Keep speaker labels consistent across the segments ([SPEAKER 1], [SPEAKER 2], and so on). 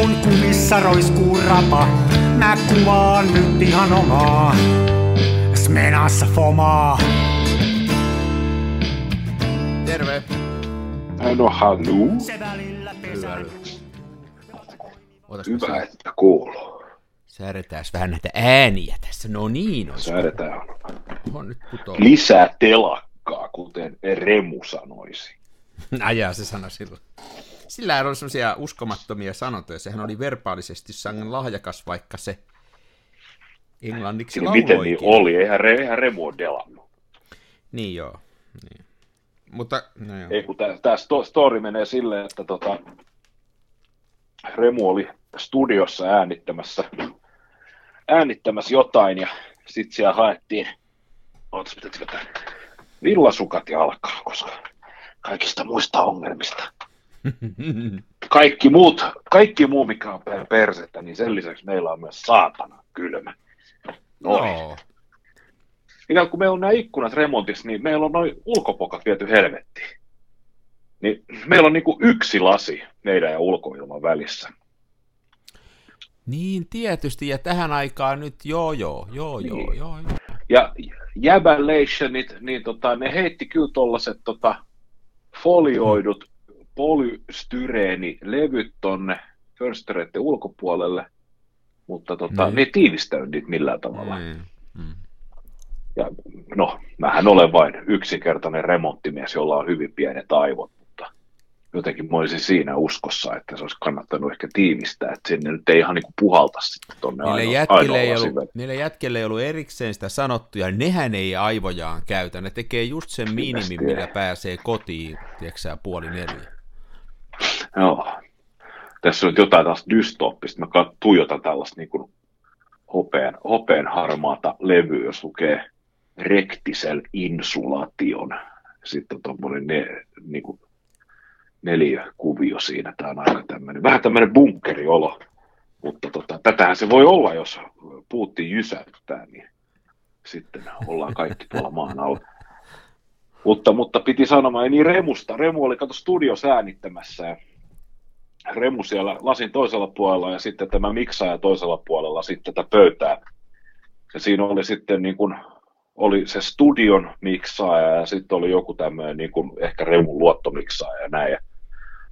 [SPEAKER 1] mun kumissa roiskuu rapa. Mä kuvaan nyt ihan omaa. Smenassa fomaa.
[SPEAKER 2] Terve.
[SPEAKER 3] No haluu.
[SPEAKER 2] Otas
[SPEAKER 3] Hyvä, että kuuluu.
[SPEAKER 2] Säädetääs vähän näitä ääniä tässä. No niin, on,
[SPEAKER 3] Säädetään
[SPEAKER 2] on nyt putoa.
[SPEAKER 3] lisää telakkaa, kuten Remu sanoisi.
[SPEAKER 2] Ajaa se sana silloin. Sillä on semmoisia uskomattomia sanontoja. Sehän oli verbaalisesti sangen lahjakas, vaikka se englanniksi
[SPEAKER 3] Niin miten niin
[SPEAKER 2] lauloikin.
[SPEAKER 3] oli? Eihän, Re, eihän Remu ole delannut.
[SPEAKER 2] Niin joo. Niin. Mutta, no joo.
[SPEAKER 3] Ei kun tämä sto, story menee silleen, että tota, Remu oli studiossa äänittämässä, äänittämässä jotain ja sitten siellä haettiin, ootas pitäisikö tämä, villasukat jalkaa, koska kaikista muista ongelmista. Kaikki, muut, kaikki muu, mikä on per- persettä, niin sen lisäksi meillä on myös saatana kylmä. Noin.
[SPEAKER 2] Joo.
[SPEAKER 3] Niin kun meillä on nämä ikkunat remontissa, niin meillä on noin ulkopokat viety helvettiin. Niin meillä on niinku yksi lasi meidän ja ulkoilman välissä.
[SPEAKER 2] Niin tietysti, ja tähän aikaan nyt, joo joo, joo joo,
[SPEAKER 3] Niin.
[SPEAKER 2] joo joo.
[SPEAKER 3] Ja jäbälationit, niin tota, ne heitti kyllä tollaset tota, folioidut polystyreenilevyt tonne fönstereiden ulkopuolelle, mutta tota,
[SPEAKER 2] Niin.
[SPEAKER 3] ne ei tiivistänyt niitä millään tavalla.
[SPEAKER 2] Mm. Mm.
[SPEAKER 3] Ja no, mähän olen vain yksinkertainen remonttimies, jolla on hyvin pienet aivot, mutta jotenkin mä olisin siinä uskossa, että se olisi kannattanut ehkä tiivistää, että sinne nyt ei ihan niin kuin puhalta sitten tuonne
[SPEAKER 2] Niille,
[SPEAKER 3] aino,
[SPEAKER 2] jätkille ei ollut, niille jätkille ei ollut erikseen sitä sanottu, ja nehän ei aivojaan käytä. Ne tekee just sen minimin, millä pääsee kotiin, tiedätkö puoli neljä.
[SPEAKER 3] Joo. Tässä on nyt jotain taas dystooppista. Mä tuijotan tällaista niin kuin hopeen, hopeen harmaata levyä, jos lukee rectisel insulation. Sitten on tuommoinen ne, niin kuin neliökuvio siinä. Tämä on aika tämmöinen, vähän tämmöinen bunkkeriolo. Mutta tota, tätähän se voi olla, jos Putin jysäyttää, niin sitten ollaan kaikki tuolla maan alla. Mutta, mutta piti sanoa, niin Remusta. Remu oli kato studios äänittämässä ja Remu siellä lasin toisella puolella ja sitten tämä miksaaja toisella puolella sitten tätä pöytää. Ja siinä oli sitten niin kuin, oli se studion miksaaja ja sitten oli joku tämmöinen niin kuin ehkä Remun luottomiksaaja ja näin. Ja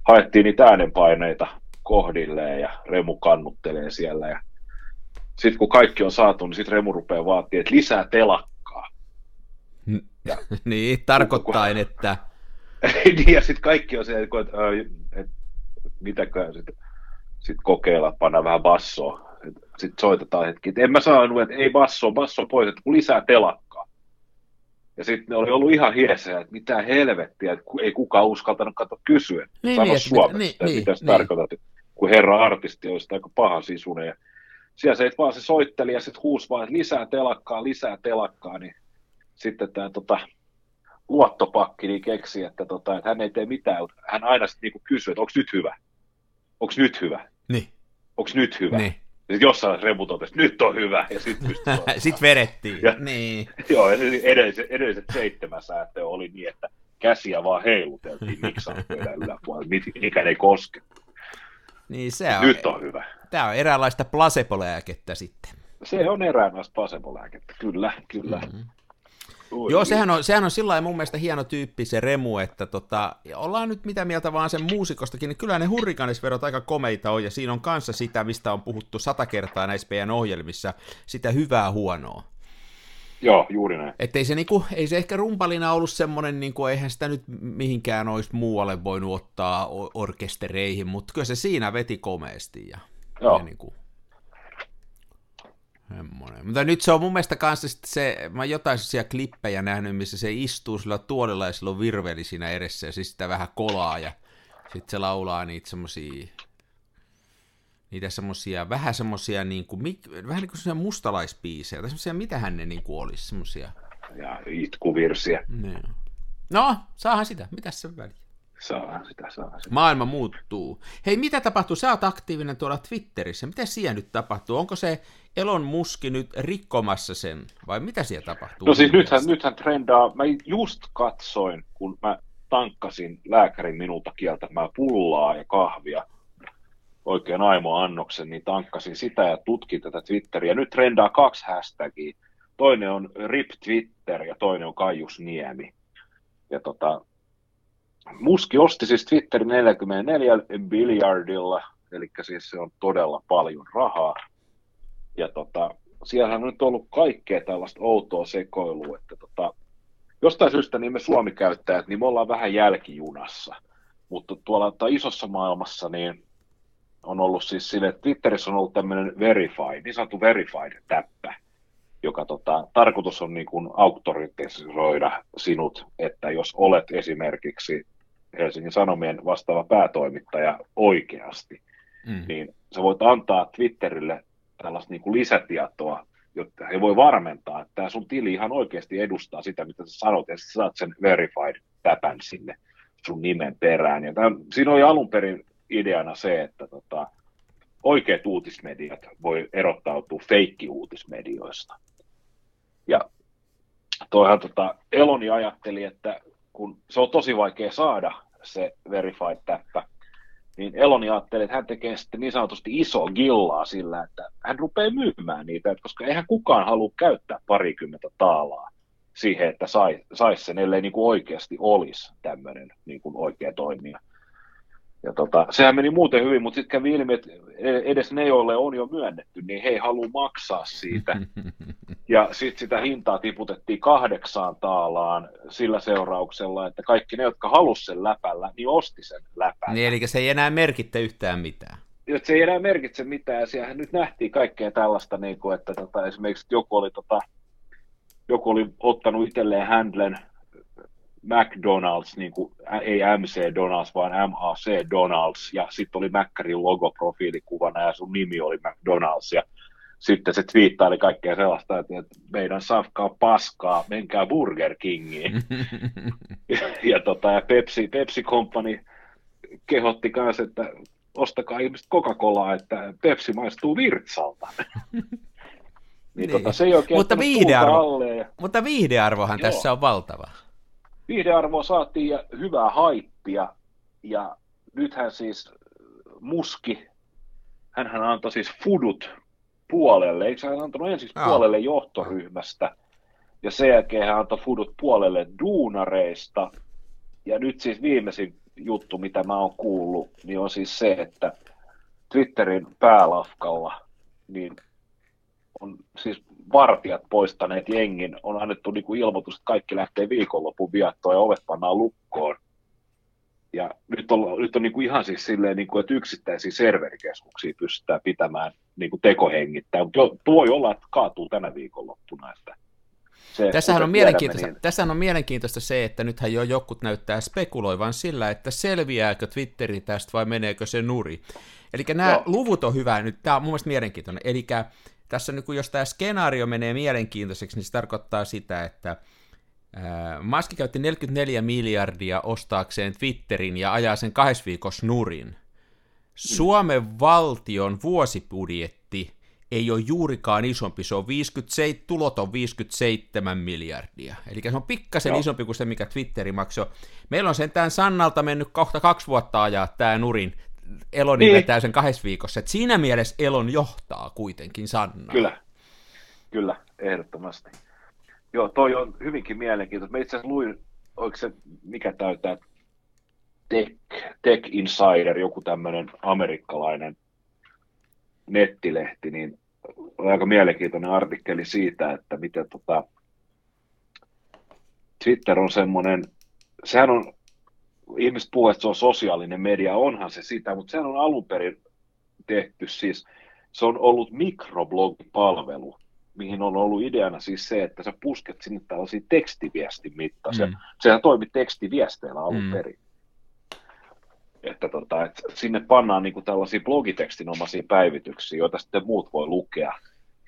[SPEAKER 3] haettiin niitä äänenpaineita kohdilleen ja Remu kannuttelee siellä ja sitten kun kaikki on saatu, niin sitten Remu rupeaa vaatii, että lisää telakkaa. Ja-
[SPEAKER 2] niin, tarkoittain, että
[SPEAKER 3] niin, ja sitten kaikki on se, että, että mitäkö sitten sit kokeilla, panna vähän bassoa. Sitten soitetaan hetki, että en mä saanut, että ei basso, basso pois, että kun lisää telakkaa. Ja sitten ne oli ollut ihan hiesejä, että mitä helvettiä, että ei kukaan uskaltanut katsoa kysyä.
[SPEAKER 2] Niin,
[SPEAKER 3] Sano
[SPEAKER 2] niin,
[SPEAKER 3] suomeksi,
[SPEAKER 2] mitä-
[SPEAKER 3] että
[SPEAKER 2] niin,
[SPEAKER 3] mitä
[SPEAKER 2] niin,
[SPEAKER 3] se
[SPEAKER 2] niin.
[SPEAKER 3] tarkoitat, kun herra artisti olisi aika paha sisunen. Ja siellä se vaan se soitteli ja sitten huusi vaan, että lisää telakkaa, lisää telakkaa, niin sitten tämä tota, luottopakki niin keksi, että, tota, että hän ei tee mitään, mutta hän aina sitten niinku kysyy, että onko nyt hyvä? Onko nyt hyvä?
[SPEAKER 2] niin,
[SPEAKER 3] Onko nyt hyvä?
[SPEAKER 2] niin.
[SPEAKER 3] Ja sitten jossain Remu totesi, että nyt on hyvä, ja sitten
[SPEAKER 2] Sitten vedettiin.
[SPEAKER 3] Ja-
[SPEAKER 2] Niin.
[SPEAKER 3] Joo, ja edelliset, edelliset seitsemän säätöä oli niin, että käsiä vaan heiluteltiin miksan yläpuolella, mikä ei koske.
[SPEAKER 2] niin se on,
[SPEAKER 3] Nyt on hyvä.
[SPEAKER 2] Tämä on eräänlaista placebo-lääkettä sitten.
[SPEAKER 3] Se on eräänlaista pasemolääkettä, kyllä, kyllä.
[SPEAKER 2] Mhm.
[SPEAKER 3] Oi,
[SPEAKER 2] Joo, sehän on, sehän on sillä lailla mun mielestä hieno tyyppi se Remu, että tota, ollaan nyt mitä mieltä vaan sen muusikostakin, niin kyllä ne hurrikanisverot aika komeita on, ja siinä on kanssa sitä, mistä on puhuttu sata kertaa näissä meidän ohjelmissa, sitä hyvää huonoa.
[SPEAKER 3] Joo, juuri näin.
[SPEAKER 2] Että ei se, niinku, ei se ehkä rumpalina ollut semmoinen, niinku, eihän sitä nyt mihinkään olisi muualle voinut ottaa orkestereihin, mutta kyllä se siinä veti komeasti. Ja,
[SPEAKER 3] Joo.
[SPEAKER 2] ja niinku, semmoinen. Mutta nyt se on mun mielestä kanssa se, mä jotain sellaisia klippejä nähnyt, missä se istuu sillä tuolilla ja sillä on virveli siinä edessä ja siis sitä vähän kolaa ja sitten se laulaa niitä semmosia niitä semmosia, vähän semmosia niinku, mik- vähän niin kuin semmosia mustalaispiisejä, tai semmosia, mitähän ne niinku olisi, semmosia.
[SPEAKER 3] Ja itkuvirsiä.
[SPEAKER 2] Niin. No, saahan sitä. Mitäs se väliä?
[SPEAKER 3] Saa sitä, saa sitä.
[SPEAKER 2] Maailma muuttuu. Hei, mitä tapahtuu? Sä oot aktiivinen tuolla Twitterissä. Mitä siellä nyt tapahtuu? Onko se Elon Muski nyt rikkomassa sen? Vai mitä siellä tapahtuu?
[SPEAKER 3] No siis nythän, nythän trendaa, mä just katsoin, kun mä tankkasin lääkärin minulta kieltämää pullaa ja kahvia oikein aimo-annoksen, niin tankkasin sitä ja tutkin tätä Twitteriä. Nyt trendaa kaksi hashtagia. Toinen on RIP Twitter ja toinen on Kaius Niemi. Ja tota, Muski osti siis Twitterin 44 biljardilla, eli siis se on todella paljon rahaa. Ja tota, siellä on nyt ollut kaikkea tällaista outoa sekoilua, että tota, jostain syystä niin me Suomi-käyttäjät, niin me ollaan vähän jälkijunassa. Mutta tuolla tai isossa maailmassa niin on ollut siis sille, että Twitterissä on ollut tämmöinen verified, niin sanottu verified-täppä, joka tota, tarkoitus on niin kuin auktoritesoida sinut, että jos olet esimerkiksi Helsingin Sanomien vastaava päätoimittaja oikeasti, mm. niin sä voit antaa Twitterille tällaista niin kuin lisätietoa, jotta he voi varmentaa, että tämä sun tili ihan oikeasti edustaa sitä, mitä sä sanot, ja sä saat sen verified täpän sinne sun nimen perään. Ja tämän, siinä oli alun perin ideana se, että tota, oikeat uutismediat voi erottautua feikki-uutismedioista. Ja toihan tota, Eloni ajatteli, että kun se on tosi vaikea saada se verified täppä, niin Eloni ajatteli, että hän tekee sitten niin sanotusti iso gillaa sillä, että hän rupeaa myymään niitä, koska eihän kukaan halua käyttää parikymmentä taalaa siihen, että saisi sais sen, ellei niin kuin oikeasti olisi tämmöinen niin kuin oikea toimija. Ja tota, sehän meni muuten hyvin, mutta sitten kävi ilmi, että edes ne, joille on jo myönnetty, niin he ei halua maksaa siitä. Ja sitten sitä hintaa tiputettiin kahdeksaan taalaan sillä seurauksella, että kaikki ne, jotka halusivat sen läpällä, niin osti sen läpällä.
[SPEAKER 2] Niin, eli se ei enää merkitse yhtään mitään.
[SPEAKER 3] Että se ei enää merkitse mitään, ja nyt nähtiin kaikkea tällaista, niin kuin, että tota, esimerkiksi joku oli, tota, joku oli ottanut itselleen handlen McDonald's, niin kuin, ei MC Donalds, vaan MAC Donalds, ja sitten oli Mäkkärin logo profiilikuvana, ja sun nimi oli McDonald's, ja sitten se twiittaili kaikkea sellaista, että, meidän safkaa paskaa, menkää Burger Kingiin. ja, ja, tota, ja Pepsi, Pepsi Company kehotti myös, että ostakaa ihmiset Coca-Colaa, että Pepsi maistuu virtsalta. niin, niin. Tota, se ei
[SPEAKER 2] mutta, viihdearvo, ja... mutta viihdearvohan Joo. tässä on valtava
[SPEAKER 3] viihdearvoa saatiin ja hyvää haippia. Ja nythän siis Muski, hän antoi siis Fudut puolelle, eikö hän antanut ensin no. puolelle johtoryhmästä, ja sen jälkeen hän antoi Fudut puolelle duunareista, ja nyt siis viimeisin juttu, mitä mä oon kuullut, niin on siis se, että Twitterin päälafkalla, niin on siis vartijat poistaneet jengin, on annettu niin kuin ilmoitus, että kaikki lähtee viikonlopun viattoon ja ovet pannaan lukkoon. Ja nyt on, nyt on niin kuin ihan siis silleen, niin kuin, että yksittäisiä serverikeskuksia pystytään pitämään niin kuin tekohengittäin, mutta tuo voi olla, että kaatuu tänä viikonloppuna. Että
[SPEAKER 2] se, tässähän, on mielenkiintoista, niin... tässähän on mielenkiintoista se, että nythän jo jokut näyttää spekuloivan sillä, että selviääkö Twitteri tästä vai meneekö se nuri. Eli nämä no. luvut on hyvä, nyt tämä on mun mielestä mielenkiintoinen. Eli tässä nyt, jos tämä skenaario menee mielenkiintoiseksi, niin se tarkoittaa sitä, että Maski käytti 44 miljardia ostaakseen Twitterin ja ajaa sen kahdessa viikossa nurin. Suomen valtion vuosibudjetti ei ole juurikaan isompi, se on 57, tulot on 57 miljardia. Eli se on pikkasen Joo. isompi kuin se, mikä Twitteri maksoi. Meillä on sentään Sannalta mennyt kohta kaksi vuotta ajaa tämä nurin Eloni niin. vetää sen kahdessa viikossa. Et siinä mielessä Elon johtaa kuitenkin Sanna.
[SPEAKER 3] Kyllä, kyllä, ehdottomasti. Joo, toi on hyvinkin mielenkiintoista. Mä itse asiassa luin, oliko se, mikä täytää Tech, Tech Insider, joku tämmöinen amerikkalainen nettilehti, niin oli aika mielenkiintoinen artikkeli siitä, että miten tota, Twitter on semmoinen, sehän on ihmiset puhuvat, että se on sosiaalinen media, onhan se sitä, mutta sehän on alun perin tehty siis, se on ollut mikroblogipalvelu, mihin on ollut ideana siis se, että sä pusket sinne tällaisia tekstiviestin mittaisia. Mm. Sehän toimi tekstiviesteillä alun mm. perin. Että, tota, että sinne pannaan niin tällaisia blogitektinomaisia päivityksiä, joita sitten muut voi lukea.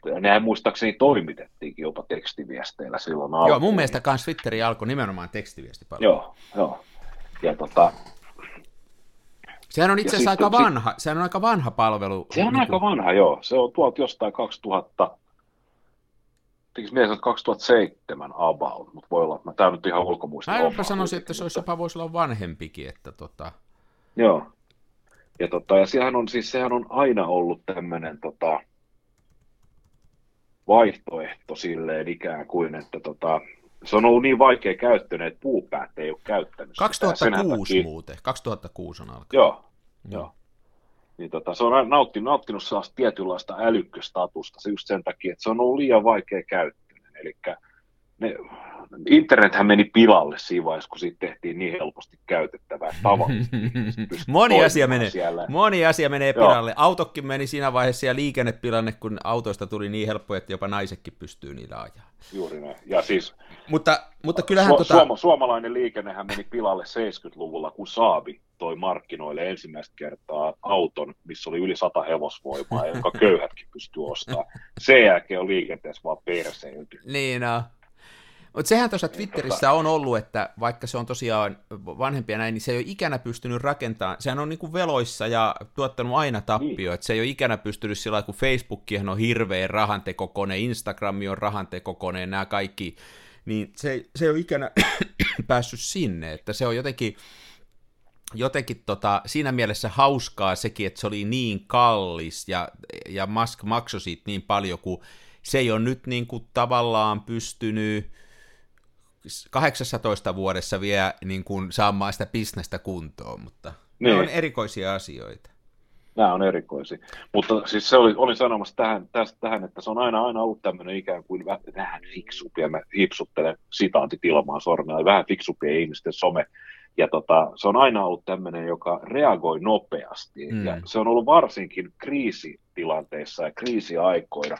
[SPEAKER 3] Ja nehän muistaakseni toimitettiinkin jopa tekstiviesteillä silloin alkuun.
[SPEAKER 2] Joo, mun mielestä kans Twitteri alkoi nimenomaan tekstiviestipalvelu.
[SPEAKER 3] Joo, joo. Ja tota,
[SPEAKER 2] Sehän on itse asiassa aika vanha, sehän on aika vanha palvelu.
[SPEAKER 3] Se on niin aika vanha, joo. Se on tuolta jostain 2000, Tekis mies 2007 about, mutta voi olla, että mä tämä nyt ihan ulkomuista.
[SPEAKER 2] Mä jopa sanoisin, että se olisi jopa voisi olla vanhempikin, että tota...
[SPEAKER 3] Joo. Ja, tota, ja sehän on, siis sehän on aina ollut tämmöinen tota, vaihtoehto silleen ikään kuin, että tota, se on ollut niin vaikea käyttöön, että puupäät ei ole käyttänyt
[SPEAKER 2] 2006 sitä. muuten, 2006 on alkanut.
[SPEAKER 3] Joo, joo. Niin tota, se on nauttinut, nauttinut sellaista tietynlaista älykköstatusta se just sen takia, että se on ollut liian vaikea käyttöön. Eli ne, internethän meni pilalle siinä vaiheessa, kun siitä tehtiin niin helposti käytettävää tavallisesti.
[SPEAKER 2] moni, asia menee, siellä. moni asia menee pilalle. Joo. Autokin meni siinä vaiheessa ja liikennepilanne, kun autoista tuli niin helppo, että jopa naisetkin pystyy niillä ajaa.
[SPEAKER 3] Juuri näin. Ja siis
[SPEAKER 2] mutta, mutta kyllähän
[SPEAKER 3] Su-
[SPEAKER 2] tota...
[SPEAKER 3] suoma- suomalainen liikennehän meni pilalle 70-luvulla, kun Saabi toi markkinoille ensimmäistä kertaa auton, missä oli yli 100 hevosvoimaa, jonka köyhätkin pystyy ostamaan. Sen jälkeen on liikenteessä vaan perseilty.
[SPEAKER 2] Niin no. Mutta sehän tuossa Twitterissä on ollut, että vaikka se on tosiaan vanhempia näin, niin se ei ole ikänä pystynyt rakentamaan, sehän on niinku veloissa ja tuottanut aina tappio, niin. että se ei ole ikänä pystynyt sillä lailla, kun Facebookihan on hirveä rahantekokone, Instagrami on rahantekokone, nämä kaikki, niin se, se ei ole ikänä päässyt sinne, että se on jotenkin, jotenkin tota, siinä mielessä hauskaa sekin, että se oli niin kallis ja, ja Musk maksoi siitä niin paljon, kun se ei ole nyt niin kuin tavallaan pystynyt 18 vuodessa vielä niin kuin saamaan sitä bisnestä kuntoon, mutta niin. ne on erikoisia asioita.
[SPEAKER 3] Nämä on erikoisia. Mutta siis se oli, olin sanomassa tähän, tästä, tähän, että se on aina, aina ollut tämmöinen ikään kuin vähän fiksupia, mä hipsuttelen sitaatit ilmaan sormella, vähän fiksupia ihmisten some. Ja tota, se on aina ollut tämmöinen, joka reagoi nopeasti. Mm. Ja se on ollut varsinkin kriisitilanteissa ja kriisiaikoina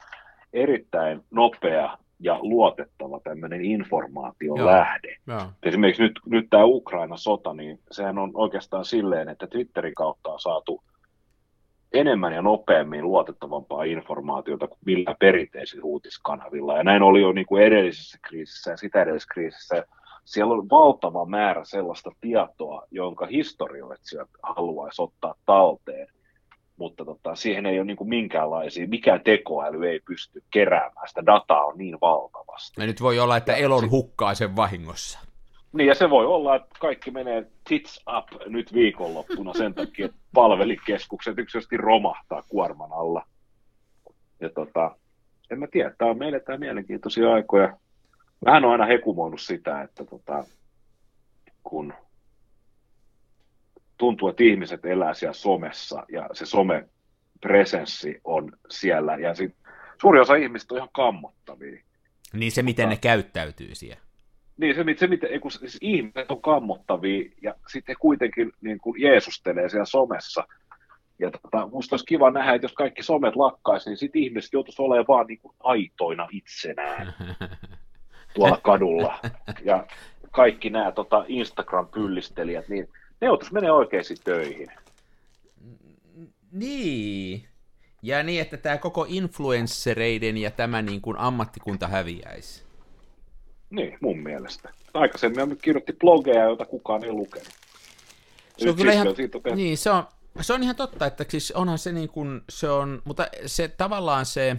[SPEAKER 3] erittäin nopea ja luotettava tämmöinen informaation Joo. lähde. Joo. Esimerkiksi nyt, nyt tämä Ukraina-sota, niin sehän on oikeastaan silleen, että Twitterin kautta on saatu enemmän ja nopeammin luotettavampaa informaatiota kuin millä perinteisillä uutiskanavilla. Ja näin oli jo niin kuin edellisessä kriisissä ja sitä edellisessä kriisissä. Siellä on valtava määrä sellaista tietoa, jonka historioitsijat haluaisi ottaa talteen mutta tota, siihen ei ole niin kuin minkäänlaisia, mikään tekoäly ei pysty keräämään, sitä dataa on niin valtavasti.
[SPEAKER 2] Ja nyt voi olla, että Elon hukkaa sen vahingossa.
[SPEAKER 3] Niin, ja se voi olla, että kaikki menee tits up nyt viikonloppuna sen takia, että palvelikeskukset yksinkertaisesti romahtaa kuorman alla. Ja tota, en mä tiedä, tämä on meille tämä mielenkiintoisia aikoja. Vähän on aina hekumoinut sitä, että tota, kun tuntuu, että ihmiset elää siellä somessa ja se some-presenssi on siellä ja sit suuri osa ihmistä on ihan kammottavia.
[SPEAKER 2] Niin se, miten Mutta, ne käyttäytyy siellä.
[SPEAKER 3] Niin, se, se miten, kun siis ihmiset on kammottavia ja sitten he kuitenkin niin kuin jeesustelee siellä somessa. Ja tota, musta olisi kiva nähdä, että jos kaikki somet lakkaisi, niin sitten ihmiset joutuisi olemaan vaan niin kuin aitoina itsenään tuolla kadulla. Ja kaikki nämä tota, Instagram-pyllistelijät, niin ne joutuisi menee oikeisiin töihin.
[SPEAKER 2] Niin. Ja niin, että tämä koko influenssereiden ja tämä niin kuin ammattikunta häviäisi.
[SPEAKER 3] Niin, mun mielestä. Aikaisemmin kirjoitti blogeja, joita kukaan ei lukenut.
[SPEAKER 2] Se on kyllä ihan, niin, se on, se on ihan totta, että siis onhan se niin kuin, se on, mutta se tavallaan se,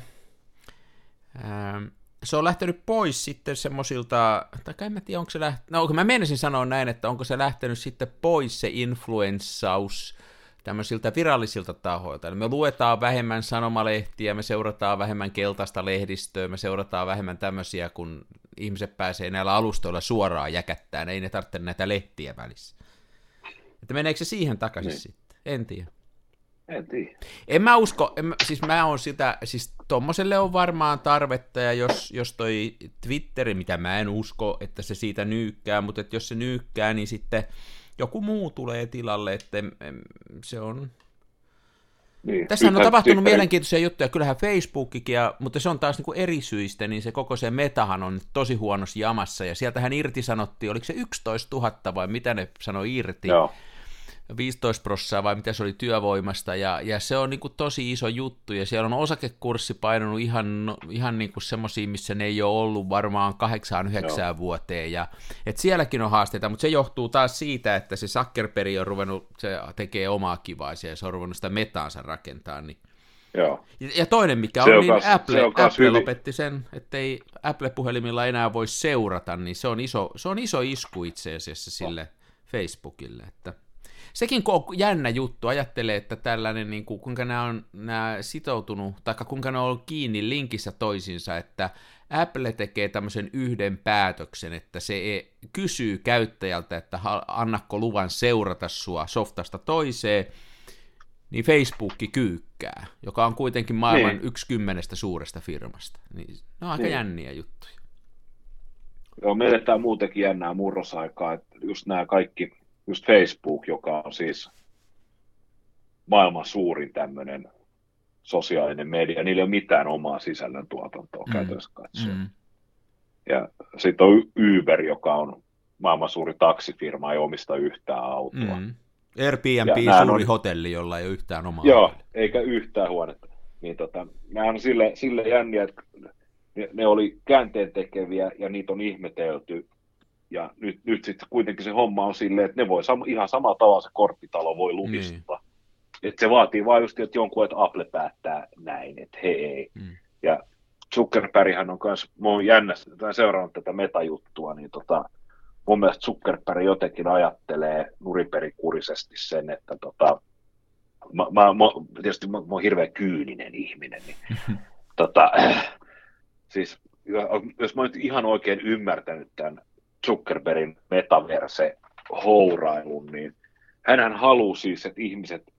[SPEAKER 2] ää, se on lähtenyt pois sitten semmoisilta, tai en mä tiedä, onko se lähtenyt, no mä menisin sanoa näin, että onko se lähtenyt sitten pois se influenssaus tämmöisiltä virallisilta tahoilta. Eli me luetaan vähemmän sanomalehtiä, me seurataan vähemmän keltaista lehdistöä, me seurataan vähemmän tämmöisiä, kun ihmiset pääsee näillä alustoilla suoraan jäkättään, ei ne tarvitse näitä lehtiä välissä. Että meneekö se siihen takaisin niin. sitten? En tiedä.
[SPEAKER 3] En tiedä.
[SPEAKER 2] En mä usko, en mä, siis mä oon sitä, siis tommoselle on varmaan tarvetta, ja jos, jos toi Twitteri, mitä mä en usko, että se siitä nyykkää, mutta että jos se nyykkää, niin sitten joku muu tulee tilalle, että se on... Niin. Tässä on tapahtunut mielenkiintoisia juttuja, kyllähän Facebookikin, ja, mutta se on taas niin kuin eri syistä, niin se koko se metahan on tosi huonossa jamassa, ja sieltähän irtisanottiin, oliko se 11 000 vai mitä ne sanoi irti, Joo 15 prosenttia vai mitä se oli työvoimasta, ja, ja se on niin kuin tosi iso juttu, ja siellä on osakekurssi painunut ihan, ihan niin kuin semmoisia, missä ne ei ole ollut varmaan 8-9 vuoteen, ja et sielläkin on haasteita, mutta se johtuu taas siitä, että se Zuckerberg on ruvennut, se tekee omaa kivaa, ja se on ruvennut sitä metaansa rakentaa, niin
[SPEAKER 3] Joo.
[SPEAKER 2] Ja toinen, mikä on, on niin kas, Apple, on Apple hyvin. lopetti sen, että ei Apple-puhelimilla enää voi seurata, niin se on iso, se on iso isku itse asiassa sille no. Facebookille, että sekin on jännä juttu, ajattelee, että tällainen, niin kuin, kuinka nämä on nämä sitoutunut, tai kuinka ne on ollut kiinni linkissä toisinsa, että Apple tekee tämmöisen yhden päätöksen, että se e- kysyy käyttäjältä, että annakko luvan seurata sua softasta toiseen, niin Facebook kyykkää, joka on kuitenkin maailman niin. yksi kymmenestä suuresta firmasta. Niin, ne on aika niin. jänniä juttuja.
[SPEAKER 3] Joo, me eletään muutenkin jännää murrosaikaa, että just nämä kaikki, just Facebook, joka on siis maailman suurin tämmöinen sosiaalinen media, niillä ei ole mitään omaa sisällöntuotantoa mm. käytännössä katsoen. Mm. Ja sitten on Uber, joka on maailman suuri taksifirma, ei omista yhtään autoa. Mm.
[SPEAKER 2] Airbnb, suuri on... hotelli, jolla ei ole yhtään omaa
[SPEAKER 3] Joo, hotelli. eikä yhtään huonetta. Niin tota, nämä on sille, sille jänniä, että ne, ne oli käänteen tekeviä ja niitä on ihmetelty. Ja nyt, nyt sitten kuitenkin se homma on silleen, että ne voi sam- ihan samalla tavalla se korttitalo voi. Niin. Et se vaatii vain just, että jonkun, että Apple päättää näin, että hei. Mm. Ja Zuckerberghän on myös, mä oon jännä, seurannut tätä metajuttua, niin tota, mun mielestä Zuckerberg jotenkin ajattelee nuriperikurisesti sen, että tota, mä, mä, mä, tietysti mä, mä oon hirveän kyyninen ihminen, niin tota, siis jos mä nyt ihan oikein ymmärtänyt tämän Zuckerbergin metaverse hourailun, niin hänhän haluaa siis, että ihmiset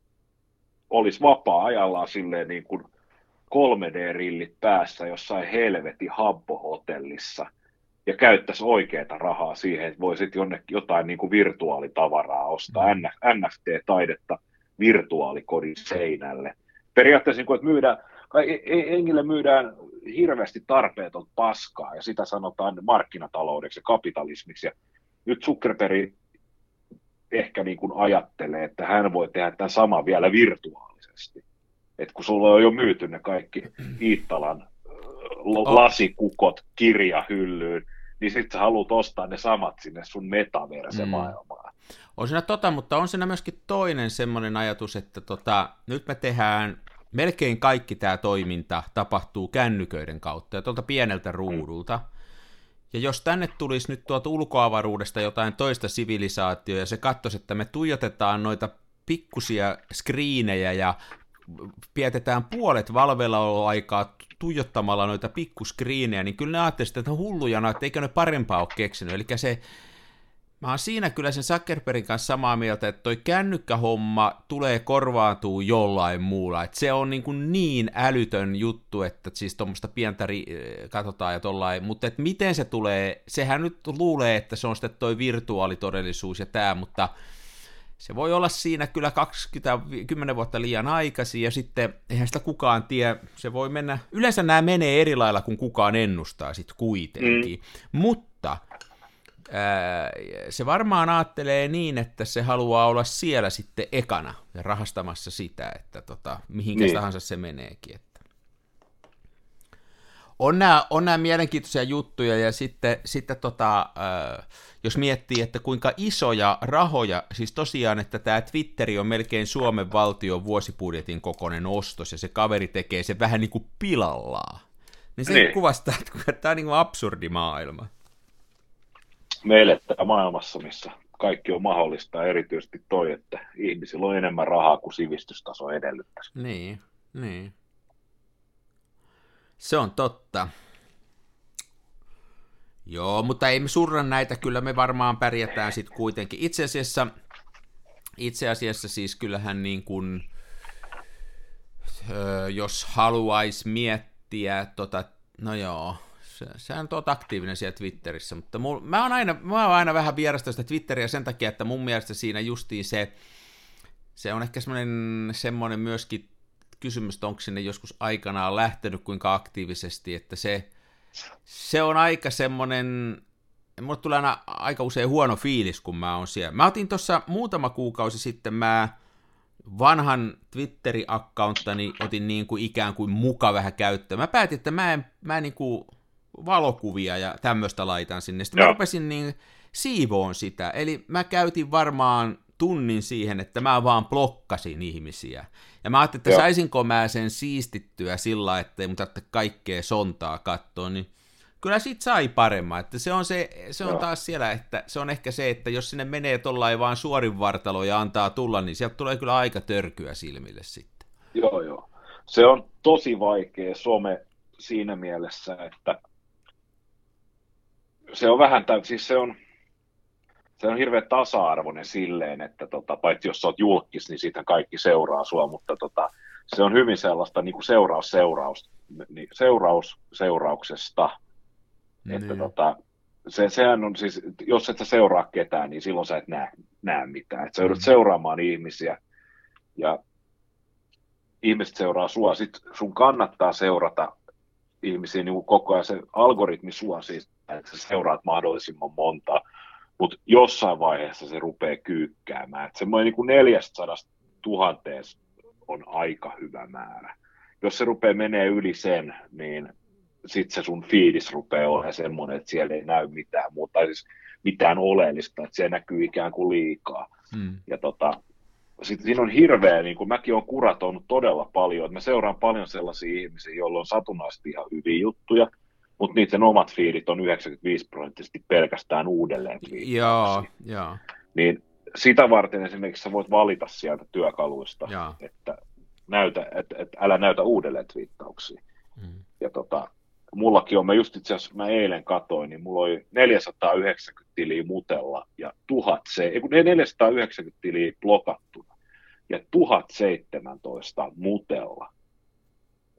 [SPEAKER 3] olisi vapaa-ajallaan silleen niin kuin 3D-rillit päässä jossain helvetin habbo-hotellissa ja käyttäisi oikeaa rahaa siihen, että voisi jonnekin jotain niin kuin virtuaalitavaraa ostaa, mm. NFT-taidetta virtuaalikodin seinälle. Periaatteessa, niin kuin, että myydään, engille myydään hirveästi tarpeeton paskaa, ja sitä sanotaan markkinataloudeksi ja kapitalismiksi. Ja nyt Zuckerberg ehkä niin kuin ajattelee, että hän voi tehdä tämän saman vielä virtuaalisesti. Et kun sulla on jo myyty ne kaikki Iittalan lasikukot kirjahyllyyn, niin sitten sä haluat ostaa ne samat sinne sun metaverse-maailmaan. Mm.
[SPEAKER 2] On siinä tota, mutta on siinä myöskin toinen semmoinen ajatus, että tota, nyt me tehdään melkein kaikki tämä toiminta tapahtuu kännyköiden kautta ja tuolta pieneltä ruudulta. Mm. Ja jos tänne tulisi nyt tuolta ulkoavaruudesta jotain toista sivilisaatioa ja se katsoisi, että me tuijotetaan noita pikkusia skriinejä ja pietetään puolet valveillaoloaikaa tuijottamalla noita pikkuskriinejä, niin kyllä ne ajattelisivat, että ne hulluja, että eikö ne parempaa ole keksinyt. Eli se Mä oon siinä kyllä sen Zuckerbergin kanssa samaa mieltä, että toi kännykkähomma tulee korvaantuu jollain muulla. Että se on niin, kuin niin älytön juttu, että siis tuommoista pientä ri- katsotaan ja tollain. Mutta että miten se tulee, sehän nyt luulee, että se on sitten toi virtuaalitodellisuus ja tämä, mutta se voi olla siinä kyllä 20 10 vuotta liian aikaisin, ja sitten eihän sitä kukaan tiedä, se voi mennä, yleensä nämä menee eri lailla kuin kukaan ennustaa sitten kuitenkin, mm. mutta se varmaan ajattelee niin, että se haluaa olla siellä sitten ekana ja rahastamassa sitä, että tota, mihinkä niin. tahansa se meneekin. Että. On nämä, on nämä mielenkiintoisia juttuja ja sitten, sitten tota, jos miettii, että kuinka isoja rahoja, siis tosiaan, että tämä Twitteri on melkein Suomen valtion vuosibudjetin kokoinen ostos ja se kaveri tekee se vähän niin kuin pilallaan. Niin se niin. kuvastaa, että tämä on niin kuin absurdi maailma
[SPEAKER 3] me eletään maailmassa, missä kaikki on mahdollista, erityisesti toi, että ihmisillä on enemmän rahaa kuin sivistystaso edellyttäisi.
[SPEAKER 2] Niin, niin. Se on totta. Joo, mutta ei me surra näitä, kyllä me varmaan pärjätään sitten kuitenkin. Itse asiassa, itse asiassa siis kyllähän niin kuin, jos haluaisi miettiä, tota, no joo, se, sehän on aktiivinen siellä Twitterissä, mutta mul, mä, oon aina, mä oon aina vähän vierasta sitä Twitteriä sen takia, että mun mielestä siinä justiin se, se on ehkä semmoinen, semmoinen myöskin kysymys, että onko sinne joskus aikanaan lähtenyt kuinka aktiivisesti, että se, se on aika semmoinen, mulle tulee aina aika usein huono fiilis, kun mä oon siellä. Mä otin tuossa muutama kuukausi sitten, mä vanhan Twitteri-akkaunttani otin niin kuin ikään kuin muka vähän käyttöön. Mä päätin, että mä en, mä en niin kuin valokuvia ja tämmöistä laitan sinne. Sitten Joo. mä rupesin niin siivoon sitä, eli mä käytin varmaan tunnin siihen, että mä vaan blokkasin ihmisiä. Ja mä ajattelin, että Joo. saisinko mä sen siistittyä sillä, että ei mun kaikkea sontaa katsoa, niin kyllä siitä sai paremman, että se on, se, se on
[SPEAKER 3] Joo.
[SPEAKER 2] taas siellä, että se on ehkä se, että jos sinne menee tollain vaan suorin vartalo ja antaa tulla, niin sieltä tulee kyllä aika törkyä silmille sitten.
[SPEAKER 3] Joo, joo. Se on tosi vaikea some siinä mielessä, että se on vähän, tä- siis se on, se on hirveän tasa-arvoinen silleen, että tota, paitsi jos sä oot julkis, niin siitä kaikki seuraa sua, mutta tota, se on hyvin sellaista niin kuin seuraus, seuraus, niin seuraus seurauksesta, että
[SPEAKER 2] Niin.
[SPEAKER 3] tota, se, sehän on siis, jos et sä seuraa ketään, niin silloin sä et näe, näe mitään. Et sä joudut
[SPEAKER 2] Mm.
[SPEAKER 3] seuraamaan ihmisiä ja ihmiset seuraa sua. Sitten sun kannattaa seurata ihmisiä niin koko ajan. Se algoritmi suosii, että sä seuraat mahdollisimman monta, mutta jossain vaiheessa se rupeaa kyykkäämään. Et semmoinen niin kuin 400 tuhanteen on aika hyvä määrä. Jos se rupeaa menee yli sen, niin sitten se sun fiidis rupeaa olemaan semmoinen, että siellä ei näy mitään muuta, tai siis mitään oleellista, että se näkyy ikään kuin liikaa.
[SPEAKER 2] Mm.
[SPEAKER 3] Ja tota, sitten siinä on hirveä, niin kuin mäkin olen kuratonut todella paljon, että mä seuraan paljon sellaisia ihmisiä, joilla on satunnaisesti ihan hyviä juttuja, mutta niiden omat fiidit on 95 prosenttisesti pelkästään uudelleen
[SPEAKER 2] Joo, joo,
[SPEAKER 3] Niin sitä varten esimerkiksi sä voit valita sieltä työkaluista,
[SPEAKER 2] joo.
[SPEAKER 3] että, näytä, että, että älä näytä uudelleen twiittauksia.
[SPEAKER 2] Mm.
[SPEAKER 3] Ja tota, mullakin on, mä just itse asiassa, mä eilen katoin, niin mulla oli 490 tiliä mutella ja 1000 se, ei kun 490 tiliä blokattuna ja 1017 mutella.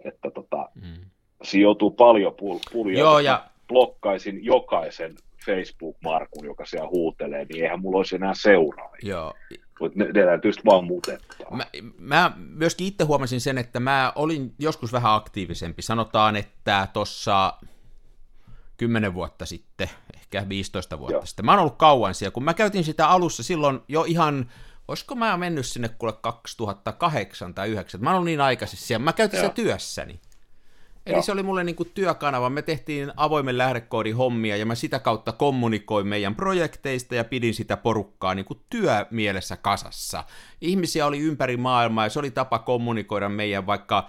[SPEAKER 3] Että tota,
[SPEAKER 2] Mm.
[SPEAKER 3] Siinä joutuu paljon pul- pulia.
[SPEAKER 2] Joo, ja-
[SPEAKER 3] blokkaisin jokaisen Facebook-markun, joka siellä huutelee, niin eihän mulla olisi enää seuraajia.
[SPEAKER 2] Joo.
[SPEAKER 3] Mutta ne, ne täytyy sitten vaan mutettaa.
[SPEAKER 2] Mä, mä myöskin itse huomasin sen, että mä olin joskus vähän aktiivisempi. Sanotaan, että tuossa 10 vuotta sitten, ehkä 15 vuotta
[SPEAKER 3] Joo.
[SPEAKER 2] sitten. Mä oon ollut kauan siellä, kun mä käytin sitä alussa silloin jo ihan, olisiko mä mennyt sinne kuule 2008 tai 2009. Mä oon ollut niin aikaisesti siellä. Mä käytin
[SPEAKER 3] Joo.
[SPEAKER 2] sitä työssäni. Eli
[SPEAKER 3] Joo.
[SPEAKER 2] se oli mulle niin kuin työkanava. Me tehtiin avoimen lähdekoodin hommia ja mä sitä kautta kommunikoin meidän projekteista ja pidin sitä porukkaa niin kuin työmielessä kasassa. Ihmisiä oli ympäri maailmaa ja se oli tapa kommunikoida meidän vaikka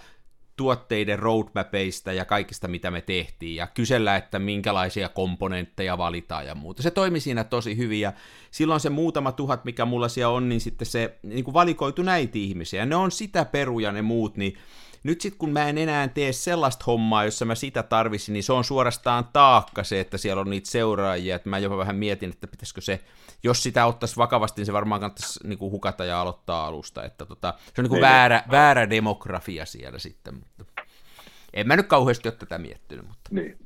[SPEAKER 2] tuotteiden roadmapeista ja kaikista, mitä me tehtiin, ja kysellä, että minkälaisia komponentteja valitaan ja muuta. Se toimi siinä tosi hyvin, ja silloin se muutama tuhat, mikä mulla siellä on, niin sitten se niin valikoitu näitä ihmisiä, ja ne on sitä peruja ne muut, niin nyt sitten kun mä en enää tee sellaista hommaa, jossa mä sitä tarvisin, niin se on suorastaan taakka se, että siellä on niitä seuraajia, että mä jopa vähän mietin, että pitäisikö se, jos sitä ottaisi vakavasti, niin se varmaan kannattaisi niin kuin hukata ja aloittaa alusta, että tota, se on niin. kuin väärä, väärä demografia siellä sitten, mutta en mä nyt kauheasti ole tätä miettinyt, mutta
[SPEAKER 3] Niin.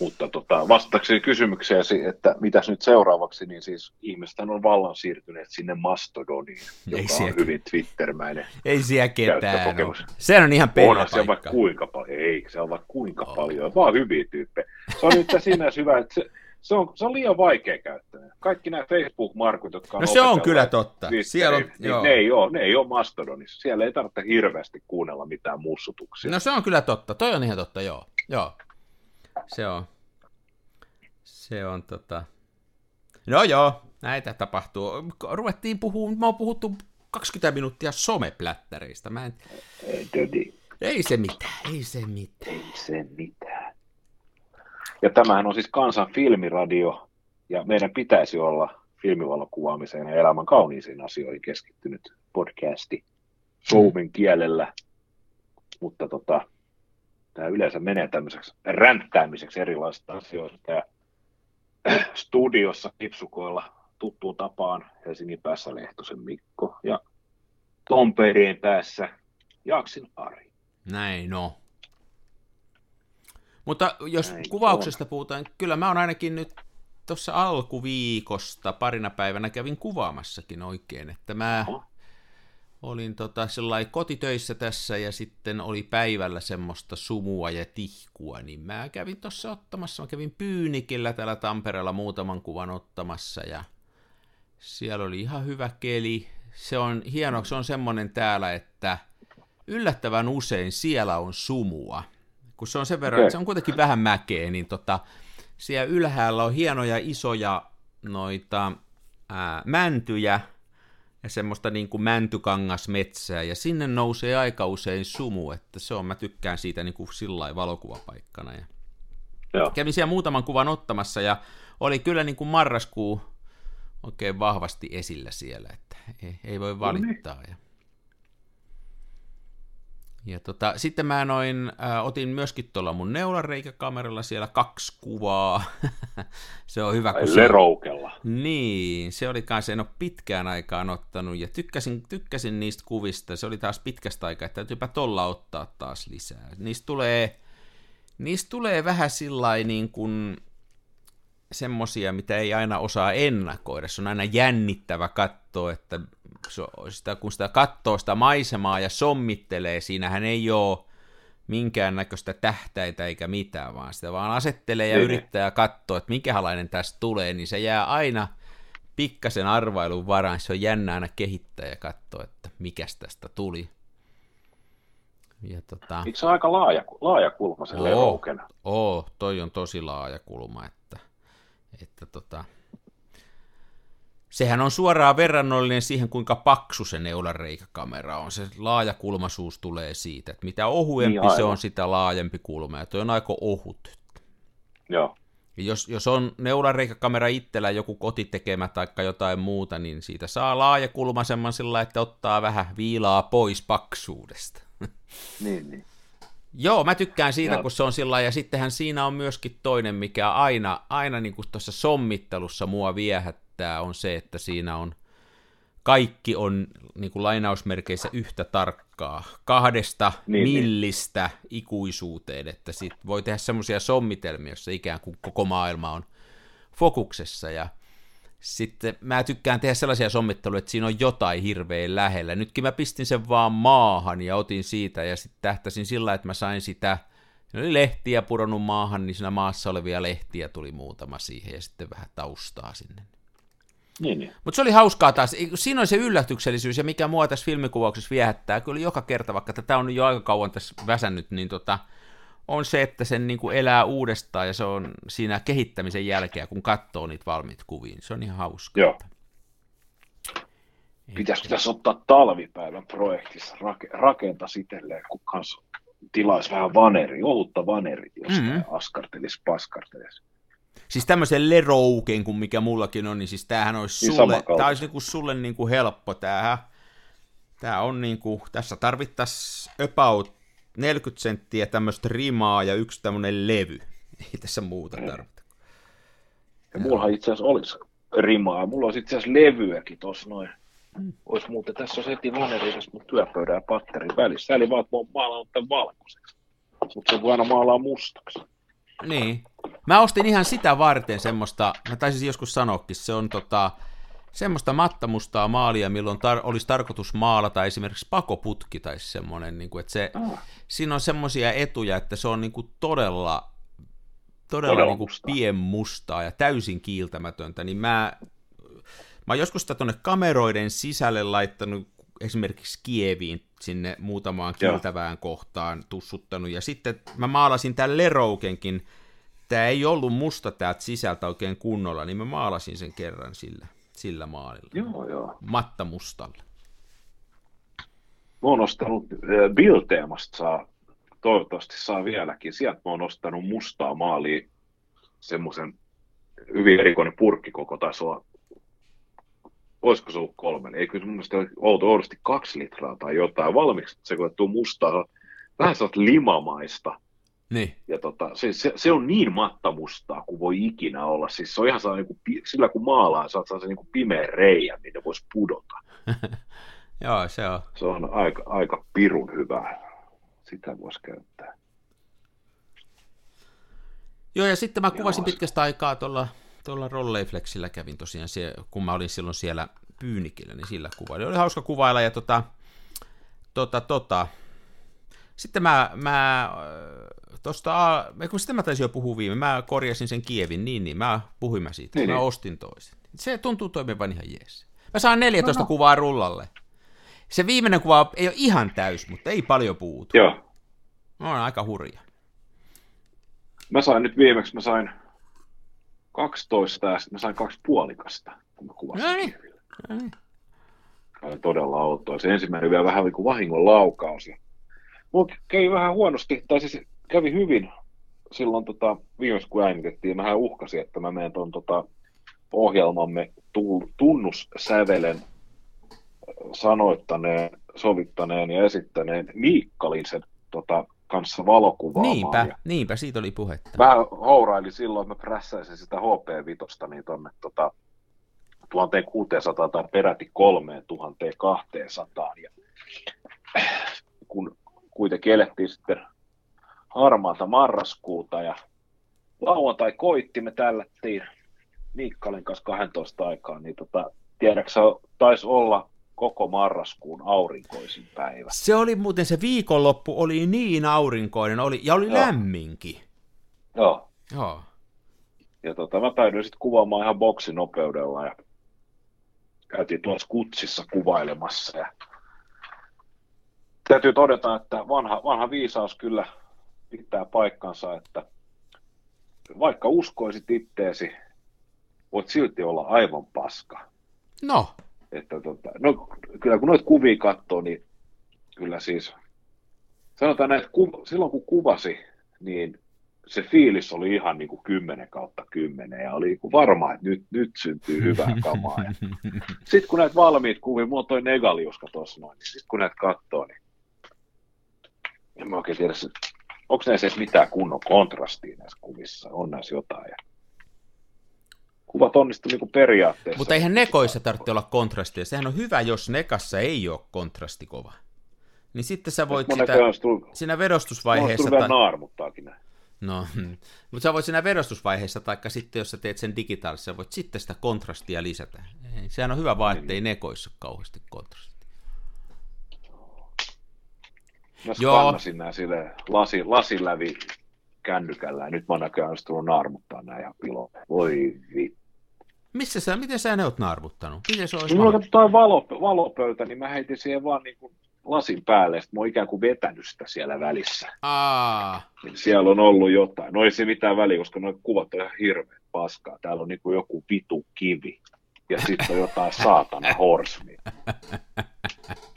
[SPEAKER 3] Mutta tota, vastaakseni kysymykseesi, että mitäs nyt seuraavaksi, niin siis ihmiset on vallan siirtyneet sinne Mastodoniin,
[SPEAKER 2] Ei
[SPEAKER 3] joka on
[SPEAKER 2] siellä-
[SPEAKER 3] hyvin twittermäinen.
[SPEAKER 2] ei siellä ketään ole. Sehän on ihan
[SPEAKER 3] Onhan se
[SPEAKER 2] pelipaikka.
[SPEAKER 3] vaikka kuinka paljon, ei se on vaikka kuinka
[SPEAKER 2] On.
[SPEAKER 3] paljon, vaan hyviä tyyppejä. Se on nyt siinä hyvä, että se, se, on, se on liian vaikea käyttää. Kaikki nämä Facebook-markut, jotka on
[SPEAKER 2] No se on kyllä totta. Siellä on,
[SPEAKER 3] niin
[SPEAKER 2] joo.
[SPEAKER 3] ne, ei ole, ne ei ole Mastodonissa. Siellä ei tarvitse hirveästi kuunnella mitään mussutuksia.
[SPEAKER 2] No se on kyllä totta, toi on ihan totta, joo. Joo, se on. Se on tota... No joo, näitä tapahtuu. Ruvettiin puhumaan, mä oon puhuttu 20 minuuttia someplättäreistä. Mä en...
[SPEAKER 3] Ei,
[SPEAKER 2] se mitään, ei se mitään.
[SPEAKER 3] ei se mitään. Ja tämähän on siis kansan filmiradio, ja meidän pitäisi olla filmivalokuvaamiseen ja elämän kauniisiin asioihin keskittynyt podcasti suomen kielellä, mutta tota, tämä yleensä menee tämmöiseksi ränttäämiseksi erilaisista asioista. Ja studiossa kipsukoilla tuttuun tapaan Helsingin päässä Lehtosen Mikko ja Tomperien päässä Jaksin Ari.
[SPEAKER 2] Näin no. Mutta jos
[SPEAKER 3] Näin
[SPEAKER 2] kuvauksesta puhutaan, niin kyllä mä oon ainakin nyt tuossa alkuviikosta parina päivänä kävin kuvaamassakin oikein, että mä
[SPEAKER 3] Oho.
[SPEAKER 2] Olin tota sellainen kotitöissä tässä ja sitten oli päivällä semmoista sumua ja tihkua, niin mä kävin tuossa ottamassa, mä kävin Pyynikillä täällä Tampereella muutaman kuvan ottamassa ja siellä oli ihan hyvä keli. Se on hieno, se on semmoinen täällä, että yllättävän usein siellä on sumua. Kun se on sen verran, okay. se on kuitenkin vähän mäkeä, niin tota, siellä ylhäällä on hienoja isoja noita ää, mäntyjä semmoista niin kuin mäntykangasmetsää, ja sinne nousee aika usein sumu, että se on, mä tykkään siitä niin kuin sillä valokuvapaikkana. Ja Joo. Kävin siellä muutaman kuvan ottamassa ja oli kyllä niin kuin marraskuu oikein vahvasti esillä siellä, että ei, ei voi valittaa. No niin. Ja ja tota, sitten mä noin, äh, otin myöskin tuolla mun neulareikäkameralla siellä kaksi kuvaa. se on hyvä.
[SPEAKER 3] Kun se... roukella.
[SPEAKER 2] Niin, se oli kanssa, en ole pitkään aikaan ottanut ja tykkäsin, tykkäsin niistä kuvista. Se oli taas pitkästä aikaa, että täytyypä tolla ottaa taas lisää. Niistä tulee, niistä tulee vähän sillä niin kuin semmosia, mitä ei aina osaa ennakoida. Se on aina jännittävä katsoa, että sitä, kun sitä katsoo sitä maisemaa ja sommittelee, siinähän ei ole minkäännäköistä tähtäitä eikä mitään, vaan sitä vaan asettelee ja niin. yrittää katsoa, että minkälainen tästä tulee, niin se jää aina pikkasen arvailun varaan. Se on jännä aina kehittää ja katsoa, että mikäs tästä tuli.
[SPEAKER 3] Ja tota... Eikö se aika laaja, laaja kulma se
[SPEAKER 2] Oo, oo, toi on tosi laaja kulma, että, että tota, sehän on suoraan verrannollinen siihen, kuinka paksu se neulareikäkamera on. Se laajakulmaisuus tulee siitä, että mitä ohuempi niin, se on, sitä laajempi kulma, ja toi on aika ohut.
[SPEAKER 3] Joo.
[SPEAKER 2] Ja jos, jos on neulareikäkamera itsellä joku kotitekemä tai jotain muuta, niin siitä saa laajakulmaisemman sillä, että ottaa vähän viilaa pois paksuudesta.
[SPEAKER 3] Niin, niin.
[SPEAKER 2] Joo, mä tykkään siitä, ja. kun se on sillä ja sittenhän siinä on myöskin toinen, mikä aina, aina niin kuin tuossa sommittelussa mua viehättää, jännittää, on se, että siinä on kaikki on niin kuin lainausmerkeissä yhtä tarkkaa, kahdesta niin, niin. millistä niin. ikuisuuteen, että sit voi tehdä semmoisia sommitelmia, joissa ikään kuin koko maailma on fokuksessa, ja sitten mä tykkään tehdä sellaisia sommitteluja, että siinä on jotain hirveän lähellä. Nytkin mä pistin sen vaan maahan ja otin siitä, ja sitten tähtäsin sillä, että mä sain sitä, Siinä oli lehtiä pudonnut maahan, niin siinä maassa olevia lehtiä tuli muutama siihen, ja sitten vähän taustaa sinne.
[SPEAKER 3] Niin, niin.
[SPEAKER 2] Mutta se oli hauskaa taas. Siinä on se yllätyksellisyys, ja mikä mua tässä filmikuvauksessa viehättää, kyllä joka kerta, vaikka tätä on jo aika kauan tässä väsännyt, niin tota, on se, että sen niin kuin elää uudestaan, ja se on siinä kehittämisen jälkeen, kun katsoo niitä valmiit kuviin. Se on ihan hauskaa.
[SPEAKER 3] Joo. Pitäisikö tässä ottaa talvipäivän projektissa rake, rakentaa itselleen, kun kanssa tilaisi vähän vaneri, ohutta vaneri, jos mm-hmm. askartelisi, paskartelisi.
[SPEAKER 2] Siis tämmöisen lerouken, kuin mikä mullakin on, niin siis tämähän olisi niin sulle, tämä olisi niinku sulle niinku helppo, tämähän, tämä on niinku, tässä tarvittaisiin about 40 senttiä tämmöistä rimaa ja yksi tämmöinen levy. Ei tässä muuta mm. tarvita.
[SPEAKER 3] Ja mullahan itse asiassa olisi rimaa. Mulla olisi itse asiassa levyäkin tuossa noin. Mm. Olisi muuten, tässä on heti vanerisessa mun työpöydän ja patterin välissä. Eli vaan, että mä oon maalannut tämän valkoiseksi. Mutta se voi aina maalaa mustaksi.
[SPEAKER 2] Niin. Mä ostin ihan sitä varten semmoista, mä taisin joskus sanoakin, se on tota, semmoista mattamustaa maalia, milloin tar- olisi tarkoitus maalata esimerkiksi pakoputki tai semmoinen, niin kuin, että se, oh. siinä on semmoisia etuja, että se on niin kuin todella, todella, todella niin kuin pienmustaa ja täysin kiiltämätöntä, niin mä, mä oon joskus sitä tuonne kameroiden sisälle laittanut esimerkiksi Kieviin sinne muutamaan kiiltävään Joo. kohtaan tussuttanut, ja sitten mä maalasin tämän Leroukenkin, tämä ei ollut musta täältä sisältä oikein kunnolla, niin mä maalasin sen kerran sillä, sillä maalilla.
[SPEAKER 3] Joo, joo.
[SPEAKER 2] Matta mustalla.
[SPEAKER 3] Mä oon ostanut, äh, Bill-teemasta saa, toivottavasti saa vieläkin, sieltä mä oon ostanut mustaa maalia, semmoisen hyvin erikoinen purkkikoko, taisi olla olisiko se ollut kolme, ei kyllä mun mielestä outo oudosti kaksi litraa tai jotain, valmiiksi sekoittuu mustaa, vähän sellaista limamaista.
[SPEAKER 2] Niin.
[SPEAKER 3] Ja tota, se, se, se, on niin mattamustaa kuin voi ikinä olla. Siis se on ihan sellainen, niin kuin, sillä kun maalaa, saat sellaisen niin kuin pimeän reijän, niin ne voisi pudota.
[SPEAKER 2] Joo, se on.
[SPEAKER 3] Se on aika, aika pirun hyvä. Sitä voisi käyttää.
[SPEAKER 2] Joo, ja sitten mä kuvasin Joo, pitkästä aikaa tuolla tuolla Rolleiflexillä kävin tosiaan, siellä, kun mä olin silloin siellä Pyynikillä, niin sillä kuvaili. Oli hauska kuvailla ja tota, tota, tota. Sitten mä, mä tosta, kun sitten mä taisin jo puhua viime, mä korjasin sen Kievin, niin, niin mä puhuin mä siitä, niin, mä niin. ostin toisen. Se tuntuu toimivan ihan jees. Mä saan 14 no, no. kuvaa rullalle. Se viimeinen kuva ei ole ihan täys, mutta ei paljon puutu.
[SPEAKER 3] Joo.
[SPEAKER 2] On aika hurja.
[SPEAKER 3] Mä sain nyt viimeksi, mä sain 12 ja sitten mä sain kaksi puolikasta, kun mä kuvasin Näin. Näin. Oli todella outoa. Se ensimmäinen vielä vähän niin kuin vahingon laukaus. Ja mulla kävi vähän huonosti, tai siis kävi hyvin, silloin tota, viimeksi kun äänitettiin, mähän uhkasin, että mä menen tuon tota, ohjelmamme tunnussävelen sanoittaneen, sovittaneen ja esittäneen Miikkalin sen tota, kanssa valokuvaamaan.
[SPEAKER 2] Niinpä, ja niinpä, siitä oli puhetta.
[SPEAKER 3] Vähän houraili silloin, että mä prässäisin sitä HP-vitosta niin tonne tota, 1600 tai peräti 3200. Ja kun kuitenkin elettiin sitten harmaata marraskuuta ja lauantai koitti, me tällättiin Miikkalin kanssa 12 aikaa, niin tota, tiedätkö taisi olla koko marraskuun aurinkoisin päivä.
[SPEAKER 2] Se oli muuten se viikonloppu, oli niin aurinkoinen, oli, ja oli Joo. lämminkin.
[SPEAKER 3] Joo.
[SPEAKER 2] Joo.
[SPEAKER 3] Ja tota, mä päädyin sitten kuvaamaan ihan boksinopeudella ja käytiin tuossa kutsissa kuvailemassa. Ja täytyy todeta, että vanha, vanha viisaus kyllä pitää paikkansa, että vaikka uskoisit itteesi, voit silti olla aivan paska.
[SPEAKER 2] No.
[SPEAKER 3] Että tota, no, kyllä kun noita kuvia katsoo, niin kyllä siis, sanotaan näin, että ku, silloin kun kuvasi, niin se fiilis oli ihan niin kuin 10 kautta 10 ja oli niin kuin varma, että nyt, nyt syntyy hyvää kamaa. Sitten kun näitä valmiit kuvia, mulla on toi Negaliuska tuossa noin, niin sitten kun näitä katsoo, niin en mä oikein tiedä, onko näissä edes mitään kunnon kontrastia näissä kuvissa, on näissä jotain. Ja kuvat onnistu niin periaatteessa.
[SPEAKER 2] Mutta eihän nekoissa tarvitse olla kontrastia. Sehän on hyvä, jos nekassa ei ole kontrasti kova. Niin sitten sä voit sitä, tullut, siinä vedostusvaiheessa...
[SPEAKER 3] Mulla naarmuttaakin näin.
[SPEAKER 2] No, mutta sä voit siinä vedostusvaiheessa, tai sitten jos sä teet sen digitaalissa, voit sitten sitä kontrastia lisätä. Sehän on hyvä vaan, ettei nekoissa kauheasti kontrastia.
[SPEAKER 3] Mä skannasin nämä sille lasi, lasilävi kännykällä ja nyt mä näköjään olisi tullut naarmuttaa näin ihan pilo. Voi vittu.
[SPEAKER 2] Missä sä, miten sä ne oot naarmuttanut? Miten se olisi
[SPEAKER 3] Mulla on toi valo, valopöytä, niin mä heitin siihen vaan niin kuin lasin päälle, että mä oon ikään kuin vetänyt sitä siellä välissä.
[SPEAKER 2] Aa.
[SPEAKER 3] Niin siellä on ollut jotain. No ei se mitään väliä, koska nuo kuvat on ihan hirveän paskaa. Täällä on niin kuin joku vitu kivi ja sitten on jotain saatana horsmia.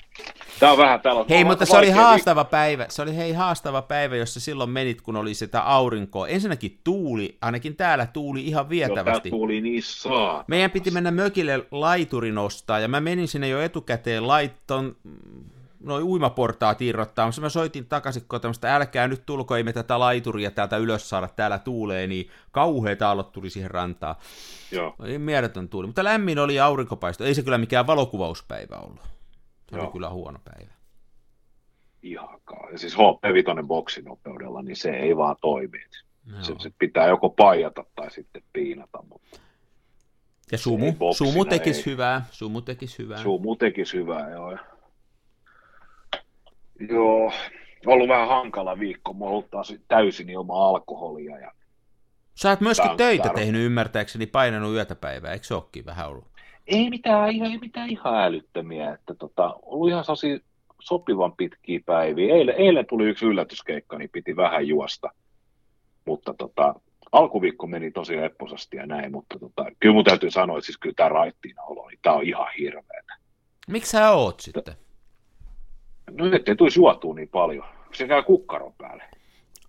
[SPEAKER 3] Tämä on vähän täällä.
[SPEAKER 2] Hei, mutta se oli haastava päivä. Se oli hei haastava päivä, jossa silloin menit, kun oli sitä aurinkoa. Ensinnäkin tuuli, ainakin täällä tuuli ihan vietävästi.
[SPEAKER 3] Joo, tuuli niin saa.
[SPEAKER 2] Meidän piti mennä mökille laiturin ostaa, ja mä menin sinne jo etukäteen laitton, noin uimaportaat irrottaa, mutta mä soitin takaisin kotiin, että älkää nyt tulko, ei me tätä laituria täältä ylös saada, täällä tuulee, niin kauheat aallot tuli siihen rantaan.
[SPEAKER 3] Joo.
[SPEAKER 2] Ei mieletön tuuli, mutta lämmin oli aurinkopaisto, ei se kyllä mikään valokuvauspäivä ollut. Se Joo. oli kyllä huono päivä.
[SPEAKER 3] Ihakaa. Ja siis HP5 boksinopeudella, niin se ei vaan toimi. Se, se, pitää joko paijata tai sitten piinata, mutta...
[SPEAKER 2] Ja sumu, sumu tekisi ei. hyvää, sumu tekisi hyvää.
[SPEAKER 3] Sumu tekisi hyvää, joo. Joo, ollut vähän hankala viikko. Mulla on ollut taas täysin ilman alkoholia. Ja
[SPEAKER 2] Sä oot myöskin töitä tehnyt ymmärtääkseni, painanut yötä päivää, eikö se olekin vähän ollut?
[SPEAKER 3] Ei mitään, ei, ei mitään ihan älyttömiä, että tota, ollut ihan sopivan pitkiä päiviä. Eilen, eilen tuli yksi yllätyskeikka, niin piti vähän juosta, mutta tota, alkuviikko meni tosi lepposasti ja näin, mutta tota, kyllä mun täytyy sanoa, että siis kyllä tämä raittiina olo, niin tämä on ihan hirveätä.
[SPEAKER 2] Miksi sä oot sitten?
[SPEAKER 3] No ettei tulisi juotua niin paljon. Se käy kukkaron päälle.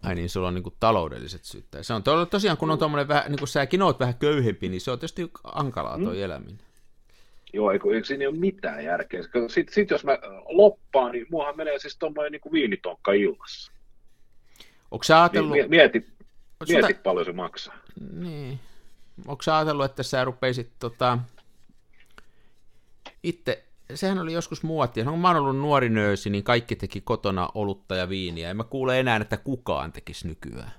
[SPEAKER 2] Ai niin, sulla on niin kuin taloudelliset syyt. Se on tosiaan, kun on tuommoinen vähän, niin kuin säkin oot vähän köyhempi, niin se on tietysti hankalaa tuo mm. eläminen.
[SPEAKER 3] Joo, eikö, eikö siinä ole mitään järkeä. Sitten sit jos mä loppaan, niin muahan menee siis tuommoinen niin viinitonkka illassa.
[SPEAKER 2] Onko sä ajatellut...
[SPEAKER 3] Mieti, mieti, mieti suta... paljon se maksaa.
[SPEAKER 2] Niin. Onko sä ajatellut, että sä rupeisit tota... itse sehän oli joskus muotia. Kun mä oon ollut nuori nöysi, niin kaikki teki kotona olutta ja viiniä. En mä kuule enää, että kukaan tekisi nykyään.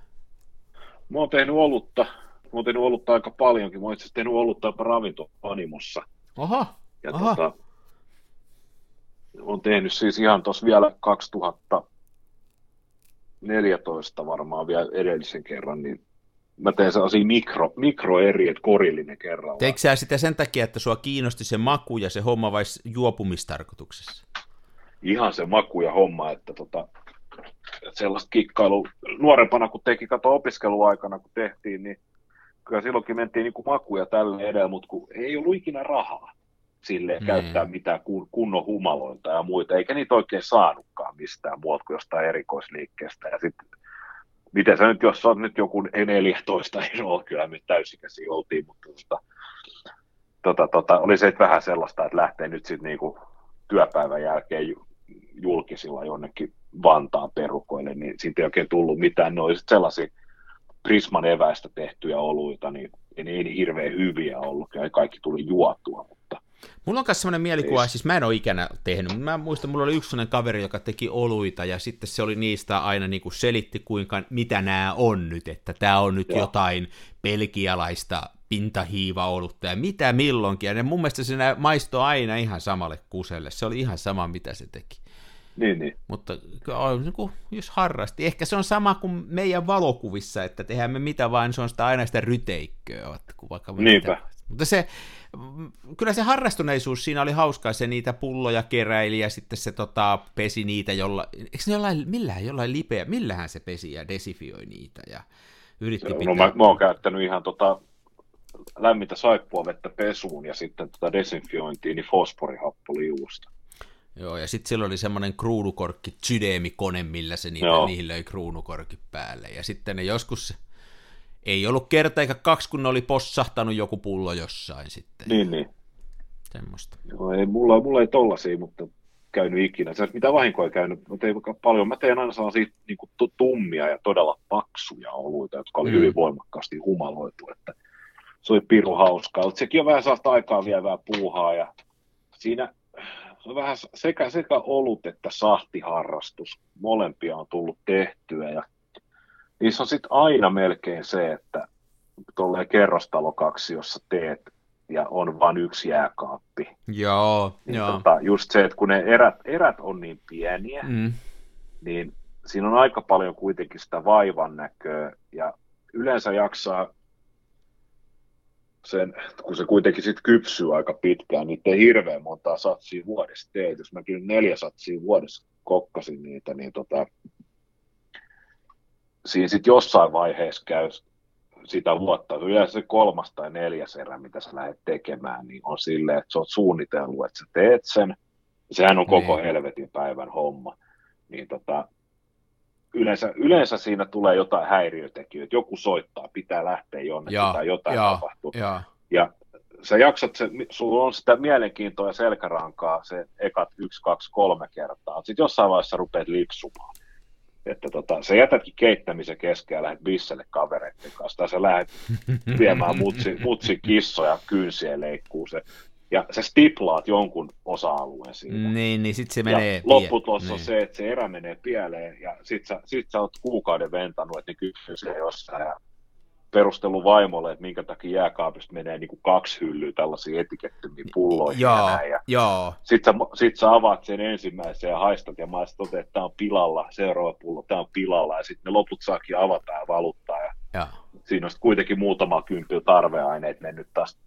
[SPEAKER 3] Mä oon tehnyt olutta. Mä oon tehnyt olutta aika paljonkin. Mä oon itse tehnyt olutta jopa ravintoanimossa.
[SPEAKER 2] Aha,
[SPEAKER 3] ja
[SPEAKER 2] aha.
[SPEAKER 3] Tota, on tehnyt siis ihan tuossa vielä 2014 varmaan vielä edellisen kerran, niin mä teen sellaisia mikro, mikroeriä, että korillinen kerralla.
[SPEAKER 2] Teikö sä sitä sen takia, että sua kiinnosti se maku ja se homma vai juopumistarkoituksessa?
[SPEAKER 3] Ihan se maku ja homma, että tota, sellaista kikkailu nuorempana, kun teki, kato opiskeluaikana, kun tehtiin, niin kyllä silloinkin mentiin niin kuin makuja tälle edellä, mutta kun ei ollut ikinä rahaa sille mm. käyttää mitään kun, kunnon humaloita ja muita, eikä niitä oikein saanutkaan mistään muuta kuin jostain erikoisliikkeestä. Ja sitten miten sä nyt, jos on nyt joku 14 eroa, kyllä me täysikäisiä oltiin, mutta tota, tota, tota, oli se vähän sellaista, että lähtee nyt sitten niinku työpäivän jälkeen julkisilla jonnekin Vantaan perukoille, niin siitä ei oikein tullut mitään. Ne olisivat sellaisia Prisman eväistä tehtyjä oluita, niin ei niin hirveän hyviä ollut, ja kaikki tuli juotua, mutta
[SPEAKER 2] Mulla on myös sellainen mielikuva, siis mä en ole ikänä tehnyt, mutta mä muistan, mulla oli yksi sellainen kaveri, joka teki oluita, ja sitten se oli niistä aina niin kuin selitti, kuinka, mitä nämä on nyt, että tämä on nyt Joo. jotain pelkialaista pintahiiva-olutta, ja mitä milloinkin, ja ne mun mielestä se maistoi aina ihan samalle kuselle, se oli ihan sama, mitä se teki.
[SPEAKER 3] Niin, niin.
[SPEAKER 2] Mutta niin kuin, jos harrasti, ehkä se on sama kuin meidän valokuvissa, että tehdään me mitä vain, se on sitä aina sitä ryteikköä. Vaikka
[SPEAKER 3] Niinpä.
[SPEAKER 2] Mitä. Mutta se, kyllä se harrastuneisuus siinä oli hauskaa, se niitä pulloja keräili ja sitten se tota, pesi niitä jolla, eikö ne jollain, millään, jollain lipeä, millähän se pesi ja desifioi niitä ja yritti
[SPEAKER 3] no,
[SPEAKER 2] pitää.
[SPEAKER 3] No mä, mä oon käyttänyt ihan tota lämmintä saippua vettä pesuun ja sitten tota desinfiointiin niin fosforihappoliuusta.
[SPEAKER 2] Joo, ja sitten silloin oli semmoinen kruunukorkki sydämikone, millä se niitä, niihin löi kruunukorkki päälle. Ja sitten ne joskus, ei ollut kerta eikä kaksi, kun ne oli possahtanut joku pullo jossain sitten.
[SPEAKER 3] Niin, niin.
[SPEAKER 2] Semmoista.
[SPEAKER 3] Joo, ei, mulla, mulla ei tollasia, mutta käynyt ikinä. Se, mitä vahinkoa ei käynyt, mä tein paljon. Mä tein aina sellaisia niin kuin, tummia ja todella paksuja oluita, jotka oli mm. hyvin voimakkaasti humaloitu. Että se oli piru hauskaa. Mutta sekin on vähän sellaista aikaa vievää puuhaa ja siinä se on vähän sekä, sekä olut että sahtiharrastus. Molempia on tullut tehtyä ja niissä on sitten aina melkein se, että tuollainen kerrostalo kaksi, jossa teet ja on vain yksi jääkaappi.
[SPEAKER 2] Joo,
[SPEAKER 3] niin
[SPEAKER 2] joo.
[SPEAKER 3] Tota, just se, että kun ne erät, erät on niin pieniä, mm. niin siinä on aika paljon kuitenkin sitä vaivan näköä ja yleensä jaksaa sen, kun se kuitenkin sitten kypsyy aika pitkään, niin ei hirveän montaa satsia vuodessa teet. Jos mäkin neljä satsia vuodessa kokkasin niitä, niin tota, siinä sitten jossain vaiheessa käy sitä vuotta, yleensä se kolmas tai neljäs erä, mitä sä lähdet tekemään, niin on silleen, että sä oot suunnitellut, että sä teet sen. Sehän on koko niin. helvetin päivän homma. Niin tota, yleensä, yleensä siinä tulee jotain häiriötekijöitä. Joku soittaa, pitää lähteä jonnekin ja, tai jotain ja, tapahtuu. Ja. ja sä jaksat, se, sulla on sitä mielenkiintoa ja selkärankaa se ekat yksi, kaksi, kolme kertaa. Sitten jossain vaiheessa rupeat lipsumaan. Että tota, sä jätätkin keittämisen kesken ja lähdet bisselle kavereiden kanssa, tai sä lähdet viemään mutsi, mutsi kissoja kynsiä leikkuu se ja sä stiplaat jonkun osa-alueen siitä.
[SPEAKER 2] Niin, niin sitten se menee... Ja
[SPEAKER 3] lopputulos niin. on se, että se erä menee pieleen, ja sit sä, sit sä oot kuukauden ventannut, että ne se jossain, ja perustelu vaimolle, että minkä takia jääkaapista menee niin kuin kaksi hyllyä tällaisia etikettömiä pulloja.
[SPEAKER 2] Joo, ja, ja joo.
[SPEAKER 3] Sitten sä, sit sä avaat sen ensimmäisen ja haistat ja mä totean, että tämä on pilalla, seuraava pullo, tämä on pilalla, ja sitten ne loput saakin avata ja valuttaa. Ja, ja. Siinä on kuitenkin muutama kymppi tarveaineet mennyt taas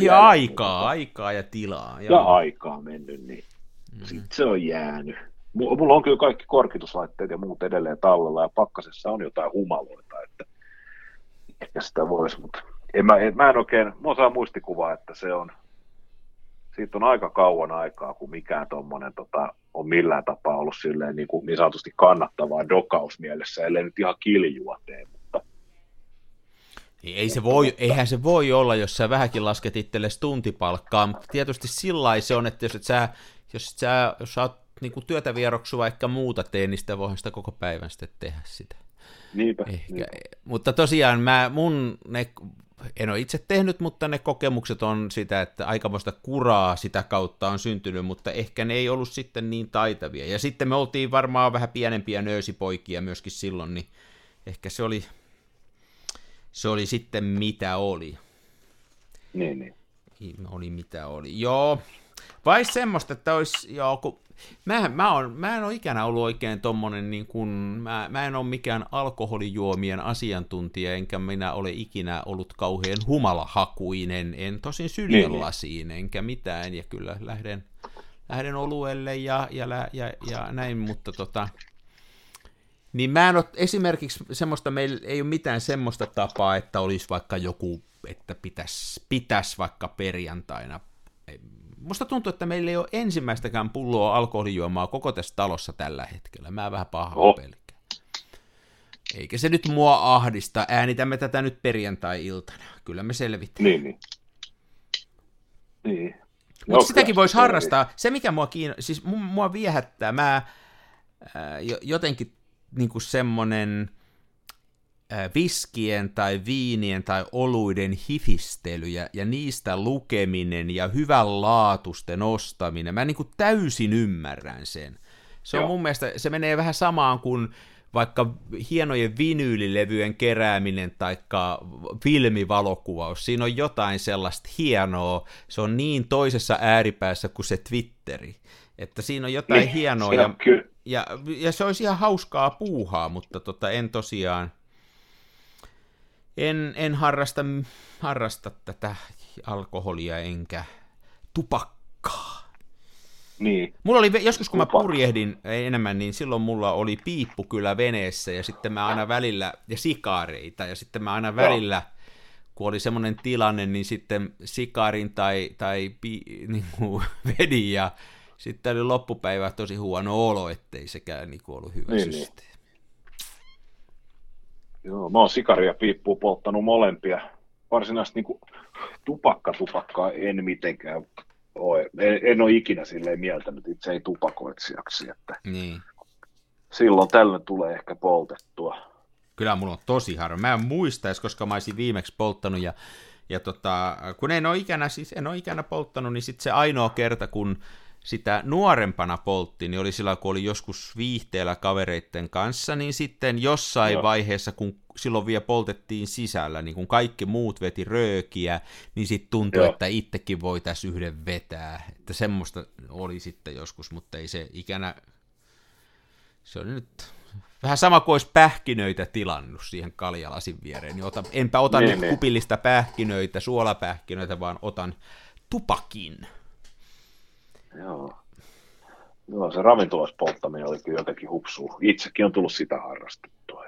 [SPEAKER 2] ja aikaa, mutta... aikaa ja tilaa.
[SPEAKER 3] Joo. Ja aikaa mennyt, niin mm-hmm. sitten se on jäänyt. Mulla on kyllä kaikki korkituslaitteet ja muut edelleen tallella, ja pakkasessa on jotain humaloita, että ehkä sitä voisi, mutta en mä, en, mä en oikein, mä saa muistikuvaa, että se on, siitä on aika kauan aikaa, kun mikään tuommoinen tota, on millään tapaa ollut silleen niin, kuin niin sanotusti kannattavaa dokausmielessä, ellei nyt ihan kiljua tee,
[SPEAKER 2] niin ei se voi, eihän se voi olla, jos sä vähänkin lasket itsellesi tuntipalkkaa, mutta tietysti sillä se on, että jos et sä, jos et sä, jos sä oot niin kuin työtä vieroksu vaikka muuta tee, niin sitä voihan sitä koko päivän sitten tehdä sitä.
[SPEAKER 3] Niinpä, Ehkä. niinpä.
[SPEAKER 2] Mutta tosiaan mä, mun, ne, en ole itse tehnyt, mutta ne kokemukset on sitä, että aikamoista kuraa sitä kautta on syntynyt, mutta ehkä ne ei ollut sitten niin taitavia. Ja sitten me oltiin varmaan vähän pienempiä nöösipoikia myöskin silloin, niin ehkä se oli se oli sitten mitä oli.
[SPEAKER 3] Niin, niin.
[SPEAKER 2] Oli mitä oli. Joo, vai semmoista, että olisi, joo, kun mä, mä, on, mä en ole ikänä ollut oikein tommonen, niin kun, mä, mä en ole mikään alkoholijuomien asiantuntija, enkä minä ole ikinä ollut kauhean humalahakuinen, en tosin sydänlasiin, niin, niin. enkä mitään, ja kyllä lähden, lähden oluelle ja, ja, ja, ja näin, mutta tota, niin mä en ole esimerkiksi semmoista, meillä ei ole mitään semmoista tapaa, että olisi vaikka joku, että pitäisi pitäis vaikka perjantaina. Musta tuntuu, että meillä ei ole ensimmäistäkään pulloa alkoholijuomaa koko tässä talossa tällä hetkellä. Mä vähän pahaa oh. pelkään. Eikä se nyt mua ahdista. Äänitämme tätä nyt perjantai-iltana. Kyllä me selvitään.
[SPEAKER 3] Niin, niin. Niin.
[SPEAKER 2] Mutta sitäkin voisi harrastaa. Se, mikä mua kiinno... siis mua viehättää, mä jotenkin niinku semmonen viskien tai viinien tai oluiden hifistely ja, ja niistä lukeminen ja hyvän laatusten ostaminen, mä niin kuin täysin ymmärrän sen. Se on Joo. mun mielestä, se menee vähän samaan kuin vaikka hienojen vinyylilevyjen kerääminen tai filmivalokuvaus, siinä on jotain sellaista hienoa, se on niin toisessa ääripäässä kuin se Twitteri, että siinä on jotain niin, hienoa ja, ja, ja se olisi ihan hauskaa puuhaa, mutta tota, en tosiaan, en, en harrasta, harrasta tätä alkoholia enkä tupakkaa.
[SPEAKER 3] Niin.
[SPEAKER 2] Mulla oli, joskus kun mä purjehdin enemmän, niin silloin mulla oli piippu kyllä veneessä ja sitten mä aina välillä, ja sikaareita, ja sitten mä aina välillä, kun oli semmoinen tilanne, niin sitten sikarin tai, tai pi, niin kuin vedin ja sitten oli loppupäivä tosi huono olo, ettei sekään niin ollut hyvä niin, niin. systeemi. Niin.
[SPEAKER 3] Joo, mä oon sikaria piippuu polttanut molempia. Varsinaisesti niin tupakka tupakkaa en mitenkään ole. En, en ole ikinä silleen mieltänyt itse ei tupakoitsijaksi. Että
[SPEAKER 2] niin.
[SPEAKER 3] Silloin tällöin tulee ehkä poltettua.
[SPEAKER 2] Kyllä mulla on tosi harva. Mä en muistaisi, koska mä olisin viimeksi polttanut ja ja tota, kun en ole ikänä, siis en ole ikänä polttanut, niin sitten se ainoa kerta, kun sitä nuorempana poltti, niin oli silloin, kun oli joskus viihteellä kavereiden kanssa, niin sitten jossain Joo. vaiheessa, kun silloin vielä poltettiin sisällä, niin kun kaikki muut veti röökiä, niin sitten tuntui, Joo. että itsekin voitaisiin yhden vetää. Että semmoista oli sitten joskus, mutta ei se ikänä, se oli nyt vähän sama kuin olisi pähkinöitä tilannut siihen kaljalasin viereen, niin otan, enpä ota niin, nyt niin. kupillista pähkinöitä, suolapähkinöitä, vaan otan tupakin.
[SPEAKER 3] Joo. Joo, se ravintolaspolttaminen oli kyllä jotenkin hupsua. Itsekin on tullut sitä harrastettua.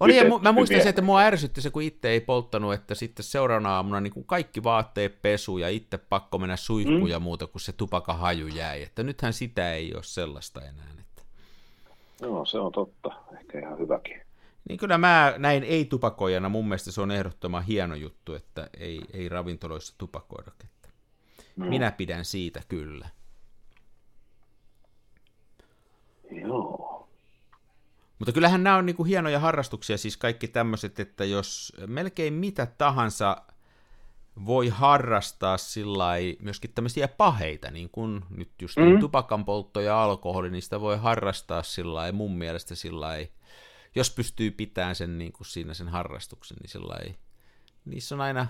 [SPEAKER 2] Oli, ja mu- mä muistan se, että mua ärsytti se, kun itse ei polttanut, että sitten seuraavana aamuna niin kaikki vaatteet pesu ja itse pakko mennä suihkuun mm. ja muuta, kun se tupakahaju jäi. Että nythän sitä ei ole sellaista enää. Että...
[SPEAKER 3] Joo, se on totta. Ehkä ihan hyväkin.
[SPEAKER 2] Niin kyllä mä näin ei-tupakoijana, mun mielestä se on ehdottoman hieno juttu, että ei, ei ravintoloissa tupakoida. No. Minä pidän siitä kyllä.
[SPEAKER 3] Joo.
[SPEAKER 2] Mutta kyllähän nämä on niin kuin hienoja harrastuksia, siis kaikki tämmöiset, että jos melkein mitä tahansa voi harrastaa sillä myöskin tämmöisiä paheita, niin kuin nyt just mm. niin tupakan poltto ja alkoholi, niin sitä voi harrastaa sillä mun mielestä sillä jos pystyy pitämään sen niin kuin siinä sen harrastuksen, niin sillä niissä on aina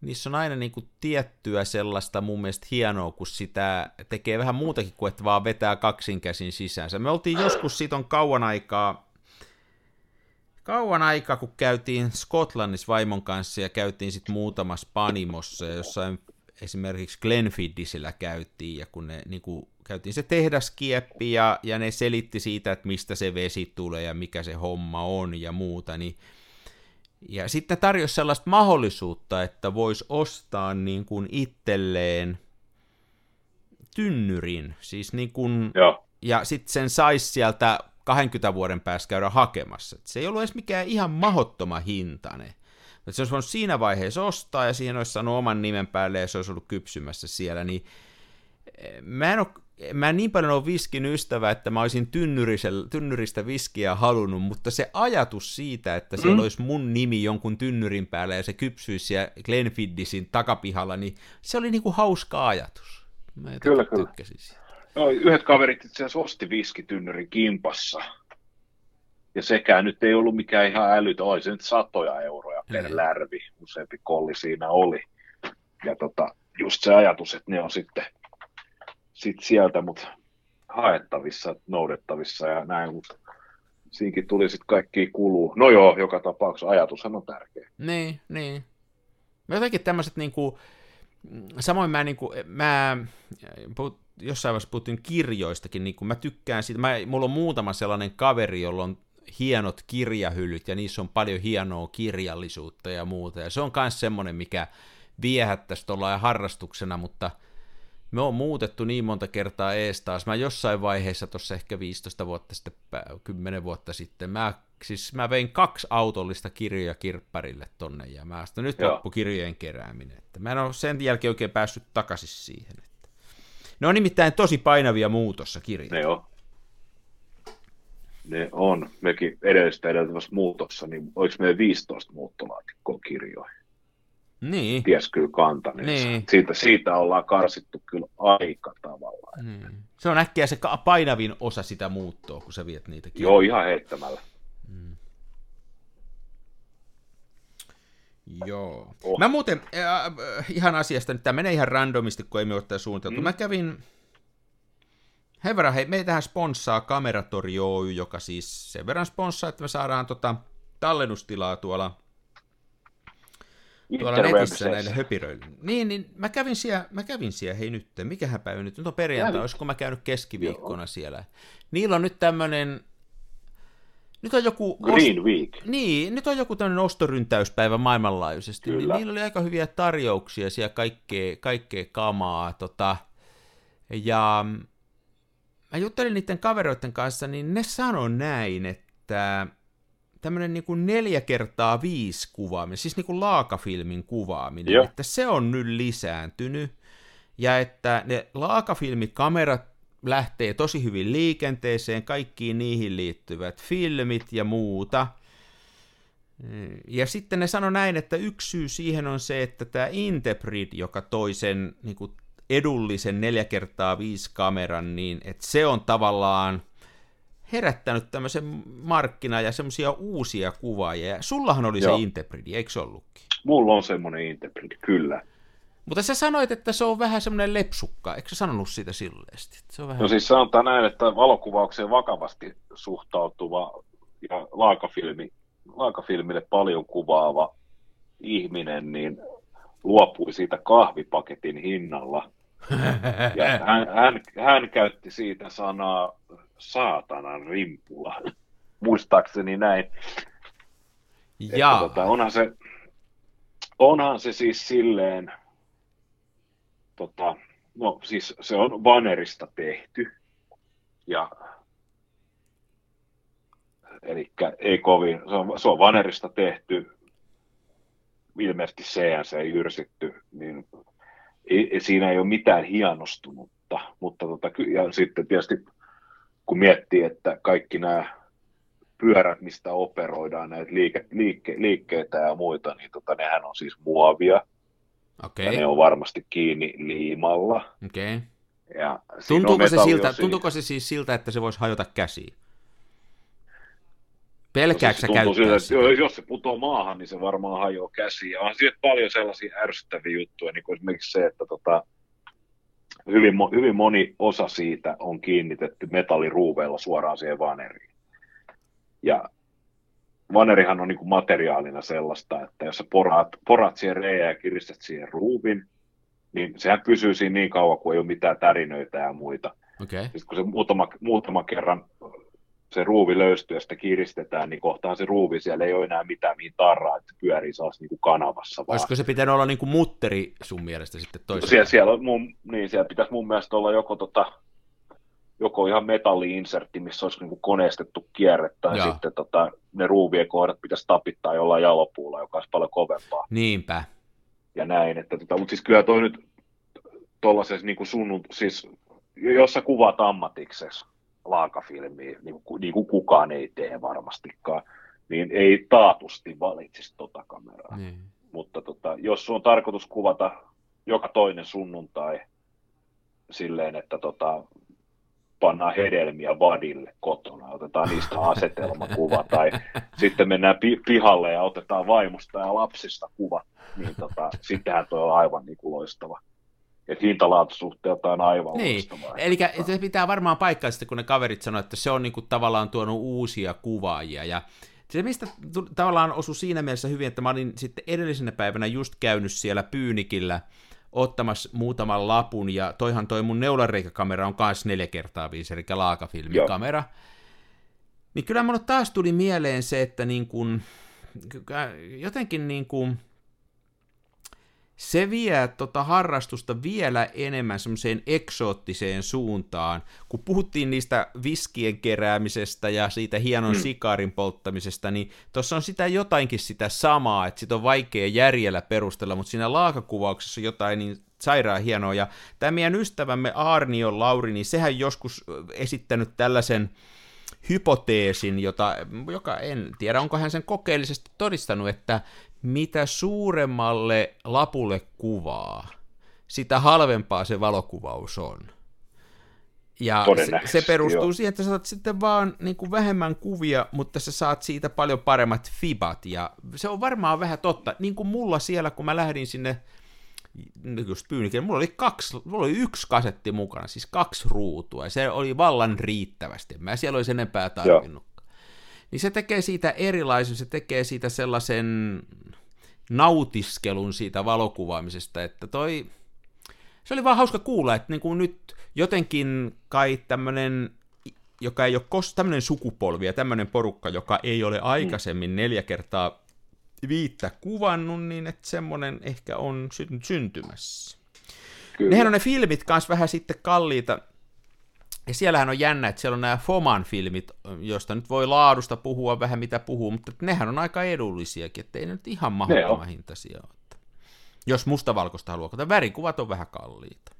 [SPEAKER 2] niissä on aina niin kuin tiettyä sellaista mun mielestä hienoa, kun sitä tekee vähän muutakin kuin, että vaan vetää kaksinkäsin sisäänsä. Me oltiin joskus, siitä on kauan aikaa, kauan aikaa, kun käytiin Skotlannissa vaimon kanssa ja käytiin sitten muutamassa panimossa jossain esimerkiksi Glenfiddisillä käytiin ja kun ne niin kuin, käytiin se tehdaskieppi ja, ja ne selitti siitä, että mistä se vesi tulee ja mikä se homma on ja muuta, niin ja sitten tarjosi sellaista mahdollisuutta, että voisi ostaa niin kuin itselleen tynnyrin, siis niin kuin,
[SPEAKER 3] Joo.
[SPEAKER 2] ja sitten sen saisi sieltä 20 vuoden päästä käydä hakemassa. Et se ei ollut edes mikään ihan mahottoma hintainen. Et se olisi voinut siinä vaiheessa ostaa ja siihen olisi saanut oman nimen päälle ja se olisi ollut kypsymässä siellä, niin eh, mä en ole mä en niin paljon ole viskin ystävä, että mä olisin tynnyristä viskiä halunnut, mutta se ajatus siitä, että siellä mm. olisi mun nimi jonkun tynnyrin päällä ja se kypsyisi siellä Glenfiddisin takapihalla, niin se oli niinku hauska ajatus. Mä
[SPEAKER 3] kyllä, kyllä. No, yhdet kaverit itse asiassa osti viskitynnyrin kimpassa. Ja sekään nyt ei ollut mikään ihan älytön, oli se nyt satoja euroja per niin. lärvi, useampi kolli siinä oli. Ja tota, just se ajatus, että ne on sitten sit sieltä, mutta haettavissa, noudettavissa ja näin, mutta siinkin tuli sitten kaikki kuluu. No joo, joka tapauksessa ajatushan on tärkeä.
[SPEAKER 2] Niin, niin. Jotenkin tämmöiset niinku, samoin mä niinku, mä jossain vaiheessa puhuttiin kirjoistakin, niin mä tykkään siitä, mä, mulla on muutama sellainen kaveri, jolla on hienot kirjahyllyt ja niissä on paljon hienoa kirjallisuutta ja muuta, ja se on myös semmoinen, mikä viehättäisi tuolla harrastuksena, mutta – me on muutettu niin monta kertaa ees taas. Mä jossain vaiheessa tuossa ehkä 15 vuotta sitten, 10 vuotta sitten, mä siis mä vein kaksi autollista kirjoja kirpparille tonne, ja mä sitten nyt
[SPEAKER 3] Joo.
[SPEAKER 2] loppu kirjojen kerääminen. Että mä en ole sen jälkeen oikein päässyt takaisin siihen. Että. Ne on nimittäin tosi painavia muutossa kirjat.
[SPEAKER 3] Ne on. Ne on. Mekin edellistä edeltävässä muutossa, niin oliko meillä 15 muuttolaatikkoa kirjoja?
[SPEAKER 2] Niin.
[SPEAKER 3] Ties kyllä kantaneensa.
[SPEAKER 2] Niin.
[SPEAKER 3] Siitä, siitä ollaan karsittu kyllä aika tavalla.
[SPEAKER 2] niin. Se on äkkiä se painavin osa sitä muuttoa, kun sä viet niitä kirjoja.
[SPEAKER 3] Joo, ihan heittämällä.
[SPEAKER 2] Joo.
[SPEAKER 3] Oh.
[SPEAKER 2] Mä muuten, äh, ihan asiasta, nyt tämä menee ihan randomisti, kun ei me ole tätä suunniteltu. Mm. Mä kävin, sen verran, hei, meitähän sponssaa Kameratori Oy, joka siis sen verran sponssaa, että me saadaan tota tallennustilaa tuolla, tuolla netissä näille höpiröille. Niin, niin mä kävin siellä, mä kävin siellä, hei nyt, mikähän päivä nyt, nyt on perjantai,
[SPEAKER 3] Kävit.
[SPEAKER 2] olisiko mä käynyt keskiviikkona siellä. Niillä on nyt tämmönen, nyt on joku...
[SPEAKER 3] Green Week.
[SPEAKER 2] Niin, nyt on joku tämmöinen ostoryntäyspäivä maailmanlaajuisesti,
[SPEAKER 3] Kyllä.
[SPEAKER 2] niin niillä oli aika hyviä tarjouksia siellä kaikkea, kaikkea kamaa, tota, ja mä juttelin niiden kavereiden kanssa, niin ne sanoi näin, että tämmöinen niin kuin neljä kertaa viisi kuvaaminen, siis niin kuin laakafilmin kuvaaminen,
[SPEAKER 3] Joo.
[SPEAKER 2] että se on nyt lisääntynyt, ja että ne laakafilmikamerat lähtee tosi hyvin liikenteeseen, kaikkiin niihin liittyvät filmit ja muuta. Ja sitten ne sanoi näin, että yksi syy siihen on se, että tämä Intebrid, joka toi sen niin kuin edullisen 4 kertaa 5 kameran, niin että se on tavallaan herättänyt tämmöisen markkina- ja semmoisia uusia kuvaajia. Ja sullahan oli
[SPEAKER 3] Joo.
[SPEAKER 2] se Intebridi, eikö se ollutkin?
[SPEAKER 3] Mulla on semmoinen Interpret, kyllä.
[SPEAKER 2] Mutta sä sanoit, että se on vähän semmoinen lepsukka, eikö sä sanonut siitä silleesti? Se on vähän...
[SPEAKER 3] No siis sanotaan näin, että valokuvaukseen vakavasti suhtautuva ja laakafilmi, laakafilmille paljon kuvaava ihminen, niin luopui siitä kahvipaketin hinnalla. Ja hän, hän, hän käytti siitä sanaa saatanan rimpula. Muistaakseni näin. Että
[SPEAKER 2] ja,
[SPEAKER 3] Tota, onhan, se, onhan se siis silleen, tota, no siis se on vanerista tehty. Ja eli ei kovin, se on, se on vanerista tehty, ilmeisesti CNC jyrsitty, niin ei, siinä ei ole mitään hienostunutta, mutta tota, ja sitten tietysti kun miettii, että kaikki nämä pyörät, mistä operoidaan näitä liike, liikke, liikkeitä ja muita, niin tota, nehän on siis muovia,
[SPEAKER 2] okei,
[SPEAKER 3] ja ne on varmasti kiinni liimalla.
[SPEAKER 2] okei.
[SPEAKER 3] Ja siinä
[SPEAKER 2] Tuntuuko se, siltä, tuntuuko se siis siltä, että se voisi hajota käsiin?
[SPEAKER 3] No
[SPEAKER 2] Pelkääkö
[SPEAKER 3] siis siltä,
[SPEAKER 2] sitä?
[SPEAKER 3] että jos se putoo maahan, niin se varmaan hajoaa käsiin. Ja on siitä paljon sellaisia ärsyttäviä juttuja, niin kuin esimerkiksi se, että tota, hyvin, hyvin moni osa siitä on kiinnitetty metalliruuveilla suoraan siihen vaneriin. Ja vanerihan on niin kuin materiaalina sellaista, että jos sä poraat, poraat siihen reijään ja kiristät siihen ruuvin, niin sehän pysyy siinä niin kauan, kun ei ole mitään tärinöitä ja muita.
[SPEAKER 2] Okei.
[SPEAKER 3] Sitten kun se muutama, muutama kerran se ruuvi löystyy ja sitä kiristetään, niin kohtaan se ruuvi, siellä ei ole enää mitään mihin tarraa, että pyörii saas niin kuin kanavassa vaan.
[SPEAKER 2] Olisiko se pitänyt olla niin kuin mutteri sun mielestä sitten toisaalta?
[SPEAKER 3] Siellä, siellä, on mun, niin, siellä pitäisi mun mielestä olla joko, tota, joko ihan metalli-insertti, missä olisi niin kuin koneistettu kierre, tai
[SPEAKER 2] Joo.
[SPEAKER 3] sitten tota, ne ruuvien kohdat pitäisi tapittaa jollain jalopuulla, joka olisi paljon kovempaa
[SPEAKER 2] Niinpä.
[SPEAKER 3] ja näin. Että, tota, mutta siis kyllä toi nyt tuollaisessa niin kuin sunnun, siis jos sä kuvaat ammatiksessa laakafilmiä, niin kuin, niin kuin kukaan ei tee varmastikaan, niin ei taatusti valitsisi tota kameraa.
[SPEAKER 2] Niin.
[SPEAKER 3] Mutta tota, jos on tarkoitus kuvata joka toinen sunnuntai silleen, että tota, pannaan hedelmiä vadille kotona, otetaan niistä asetelmakuva, tai sitten mennään pi- pihalle ja otetaan vaimosta ja lapsista kuva, niin tota, sittenhän toi on aivan niin kuin loistava. Et hintalaatusuhteeltaan aivan
[SPEAKER 2] Niin, eli se pitää varmaan paikkaa sitten, kun ne kaverit sanoo, että se on niinku tavallaan tuonut uusia kuvaajia. Ja se mistä tavallaan osui siinä mielessä hyvin, että mä olin sitten edellisenä päivänä just käynyt siellä Pyynikillä ottamassa muutaman lapun, ja toihan toi mun neulareikäkamera on kanssa 4 kertaa 5 eli laakafilmikamera. Niin kyllä mulle taas tuli mieleen se, että niin kun, jotenkin niin kuin, se vie tota harrastusta vielä enemmän semmoiseen eksoottiseen suuntaan. Kun puhuttiin niistä viskien keräämisestä ja siitä hienon mm. sikaarin polttamisesta, niin tuossa on sitä jotainkin sitä samaa, että sitä on vaikea järjellä perustella, mutta siinä laakakuvauksessa on jotain niin sairaan hienoa. Ja tämä meidän ystävämme Arnio Lauri, niin sehän joskus esittänyt tällaisen hypoteesin, jota, joka en tiedä, onko hän sen kokeellisesti todistanut, että mitä suuremmalle lapulle kuvaa, sitä halvempaa se valokuvaus on. Ja se, se perustuu joo. siihen, että saat sitten vaan niin kuin vähemmän kuvia, mutta sä saat siitä paljon paremmat fibat. Ja se on varmaan vähän totta. Niin kuin mulla siellä, kun mä lähdin sinne just pyynikin, mulla oli, kaksi, mulla oli yksi kasetti mukana, siis kaksi ruutua, ja se oli vallan riittävästi. Mä siellä olisi enempää tarvinnut. Niin se tekee siitä erilaisen, se tekee siitä sellaisen nautiskelun siitä valokuvaamisesta, että toi, se oli vaan hauska kuulla, että niin kuin nyt jotenkin kai tämmöinen, joka ei ole kos, tämmöinen sukupolvi ja tämmöinen porukka, joka ei ole aikaisemmin neljä kertaa viittä kuvannut, niin että semmoinen ehkä on syntymässä. Kyllä. Nehän on ne filmit kanssa vähän sitten kalliita, ja siellähän on jännä, että siellä on nämä Foman filmit, joista nyt voi laadusta puhua vähän mitä puhuu, mutta nehän on aika edullisiakin, että ei ne nyt ihan mahdottoman hintaisia ole. Jos mustavalkoista haluaa, mutta värikuvat on vähän kalliita.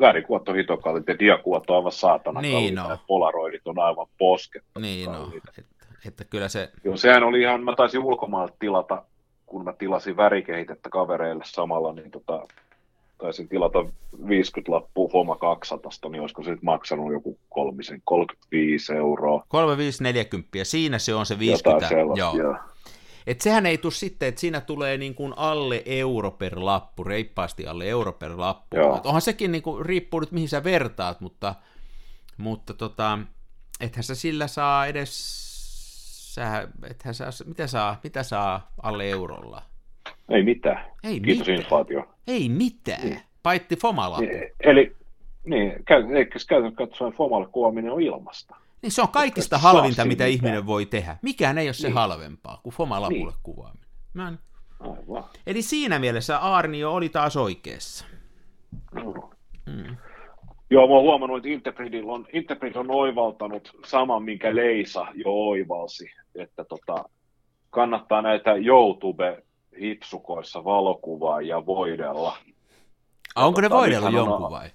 [SPEAKER 3] Värikuvat on hito kalliita ja diakuvat on aivan saatana niin kalliita, no. polaroidit on aivan posket.
[SPEAKER 2] Niin no, että, että kyllä se...
[SPEAKER 3] Joo, sehän oli ihan, mä taisin ulkomailta tilata, kun mä tilasin värikehitettä kavereille samalla, niin tota, taisin tilata 50 lappua Foma 200, niin olisiko se nyt maksanut joku 35 euroa.
[SPEAKER 2] 35-40, siinä se on se 50. Joo. joo. Et sehän ei tule sitten, että siinä tulee niin kuin alle euro per lappu, reippaasti alle euro per lappu. Joo. onhan sekin niin kuin, riippuu nyt mihin sä vertaat, mutta, mutta tota, ethän sä sillä saa edes, sä, ethän sä, mitä saa, mitä saa alle eurolla?
[SPEAKER 3] Ei mitään. Ei Kiitos mitään. inflaatio.
[SPEAKER 2] Ei mitään. Niin. Paitti Fomala. Niin,
[SPEAKER 3] eli niin, eikä käytännössä katsoen Fomalle kuvaaminen on ilmasta.
[SPEAKER 2] Niin se on kaikista Koska halvinta, mitä mitään. ihminen voi tehdä. Mikään ei ole se niin. halvempaa kuin Fomalapulle niin. kuvaaminen. Mä en... Aivan. Eli siinä mielessä Arnio oli taas oikeassa.
[SPEAKER 3] No. Mm. Joo, mä oon huomannut, että Interpridil on, Interprid on oivaltanut saman, minkä Leisa jo oivalsi, että tota, kannattaa näitä YouTube hipsukoissa valokuvaa ja voidella.
[SPEAKER 2] A, onko ne tota, voidellut jonkun vai?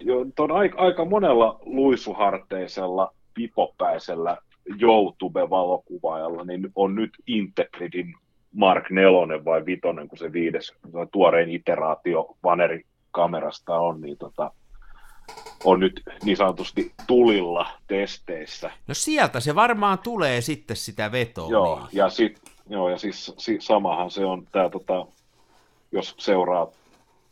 [SPEAKER 3] Jo, on aika, aika monella luisuharteisella, pipopäisellä YouTube-valokuvaajalla, niin on nyt Integridin Mark 4 vai 5, kun se viides tuorein iteraatio kamerasta on, niin tota, on nyt niin sanotusti tulilla testeissä.
[SPEAKER 2] No sieltä se varmaan tulee sitten sitä vetoa.
[SPEAKER 3] Joo, niin. ja sit, Joo, ja siis, siis samahan se on, tää, tota, jos seuraat,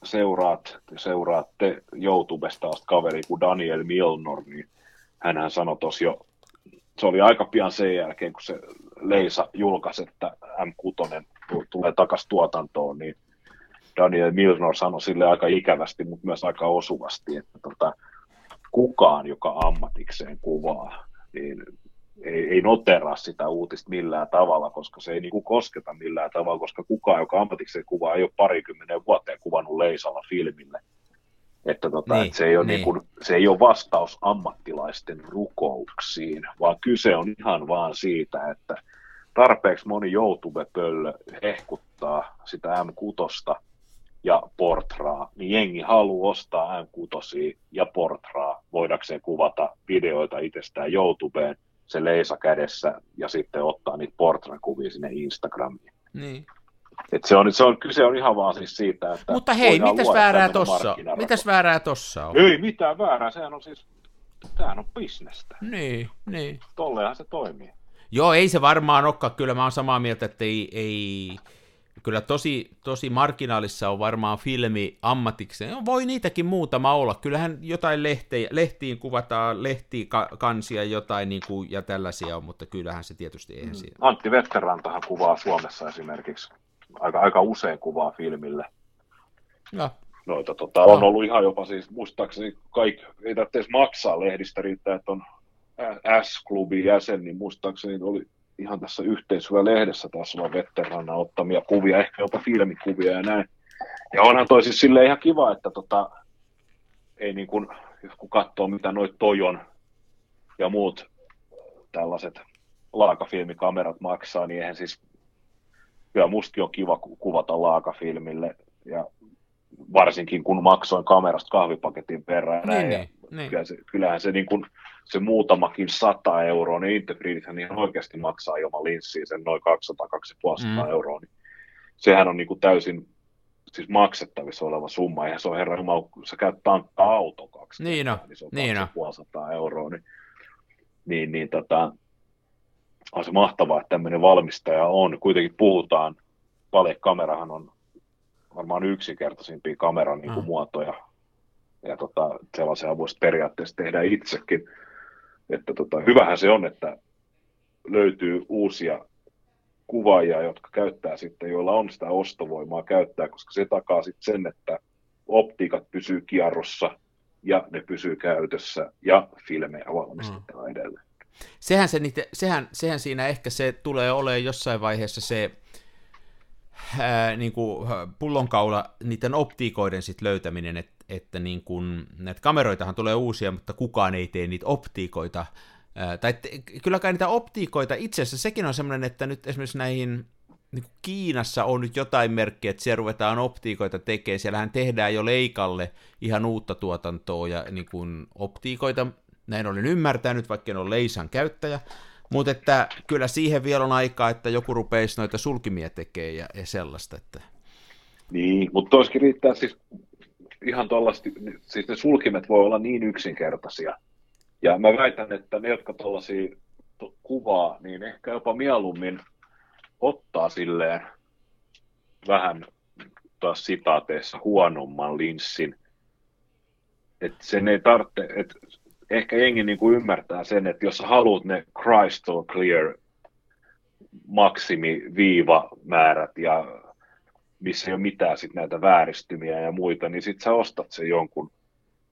[SPEAKER 3] seuraat, seuraatte YouTubesta kaveri kuin Daniel Milnor, niin hänhän sanoi tuossa jo, se oli aika pian sen jälkeen, kun se Leisa julkaisi, että M6 tulee takaisin tuotantoon, niin Daniel Milnor sanoi sille aika ikävästi, mutta myös aika osuvasti, että tota, kukaan, joka ammatikseen kuvaa, niin ei, ei noteraa sitä uutista millään tavalla, koska se ei niin kuin kosketa millään tavalla, koska kukaan, joka ammatikseen kuvaa, ei ole parikymmenen vuoteen kuvannut Leisalla filmille. Että, tota, niin, että se, ei ole niin. Niin kuin, se ei ole vastaus ammattilaisten rukouksiin, vaan kyse on ihan vaan siitä, että tarpeeksi moni YouTube-pöllö hehkuttaa sitä M6 ja Portraa, niin jengi haluaa ostaa M6 ja Portraa voidakseen kuvata videoita itsestään YouTubeen – se leisa kädessä ja sitten ottaa niitä portrakuvia sinne Instagramiin.
[SPEAKER 2] Niin.
[SPEAKER 3] Et se on, se on, kyse on ihan vaan siis siitä, että
[SPEAKER 2] Mutta hei, mitäs väärää tossa Mitäs väärää tossa on?
[SPEAKER 3] Ei mitään väärää, sehän on siis, tämähän on bisnestä.
[SPEAKER 2] Niin, niin.
[SPEAKER 3] Tollehan se toimii.
[SPEAKER 2] Joo, ei se varmaan olekaan, kyllä mä oon samaa mieltä, että ei, ei kyllä tosi, tosi marginaalissa on varmaan filmi ammatikseen. No, voi niitäkin muutama olla. Kyllähän jotain lehtejä, lehtiin kuvataan, lehtikansia jotain niin kuin, ja tällaisia on, mutta kyllähän se tietysti eihän siinä.
[SPEAKER 3] Antti Vetterantahan kuvaa Suomessa esimerkiksi. Aika, aika usein kuvaa filmille.
[SPEAKER 2] No.
[SPEAKER 3] Noita, tota, on ollut ihan jopa siis, muistaakseni kaikki, ei tarvitse maksaa lehdistä riittää, että on S-klubin jäsen, niin muistaakseni oli ihan tässä yhteisöllä lehdessä taas olla veteraana ottamia kuvia, ehkä jopa filmikuvia ja näin. Ja onhan toi siis silleen ihan kiva, että tota, ei niin kuin, kun katsoo mitä noit Tojon ja muut tällaiset laakafilmikamerat maksaa, niin eihän siis, kyllä mustakin on kiva kuvata laakafilmille, ja varsinkin kun maksoin kamerasta kahvipaketin verran.
[SPEAKER 2] Niin, niin, niin.
[SPEAKER 3] Kyllä se, kyllähän se, niin kuin, se muutamakin sata euroa, niin Interfreedithän ihan oikeasti maksaa ilman linssiä sen noin 200-250 mm. euroa, niin sehän on niin kuin täysin siis maksettavissa oleva summa, eihän se on herra Jumala, kun sä käyt tankkaa auto kaksi,
[SPEAKER 2] niin, no.
[SPEAKER 3] niin se on
[SPEAKER 2] niin
[SPEAKER 3] 250 no. euroa, niin, niin, niin tota, on se mahtavaa, että tämmöinen valmistaja on. Kuitenkin puhutaan, kamerahan on varmaan yksinkertaisimpia kameran niin kuin, mm. muotoja, ja tota, sellaisia voisi periaatteessa tehdä itsekin. Että tota, hyvähän se on, että löytyy uusia kuvaajia, jotka käyttää sitten, joilla on sitä ostovoimaa käyttää, koska se takaa sitten sen, että optiikat pysyy kierrossa ja ne pysyy käytössä ja filmejä valmistetaan mm. edelleen.
[SPEAKER 2] Sehän, se, sehän, sehän siinä ehkä se tulee olemaan jossain vaiheessa se ää, niin kuin pullonkaula niiden optiikoiden sit löytäminen, että, että niin kuin, näitä kameroitahan tulee uusia, mutta kukaan ei tee niitä optiikoita tai kylläkään niitä optiikoita, itse asiassa sekin on semmoinen, että nyt esimerkiksi näihin niin kuin Kiinassa on nyt jotain merkkiä, että siellä ruvetaan optiikoita tekemään, siellähän tehdään jo leikalle ihan uutta tuotantoa ja niin kuin optiikoita, näin olen ymmärtänyt, vaikka en ole leisan käyttäjä, mutta että kyllä siihen vielä on aikaa, että joku rupeisi noita sulkimia tekemään ja, ja sellaista. Että...
[SPEAKER 3] Niin, mutta toiskin riittää siis ihan tuollaisesti, siis ne sulkimet voi olla niin yksinkertaisia, ja mä väitän, että ne, jotka tuollaisia kuvaa, niin ehkä jopa mieluummin ottaa silleen vähän taas sitaateissa huonomman linssin. Että sen ei tarvitse, että ehkä jengi niin kuin ymmärtää sen, että jos haluat ne crystal clear maksimiviivamäärät ja missä ei ole mitään sit näitä vääristymiä ja muita, niin sit sä ostat sen jonkun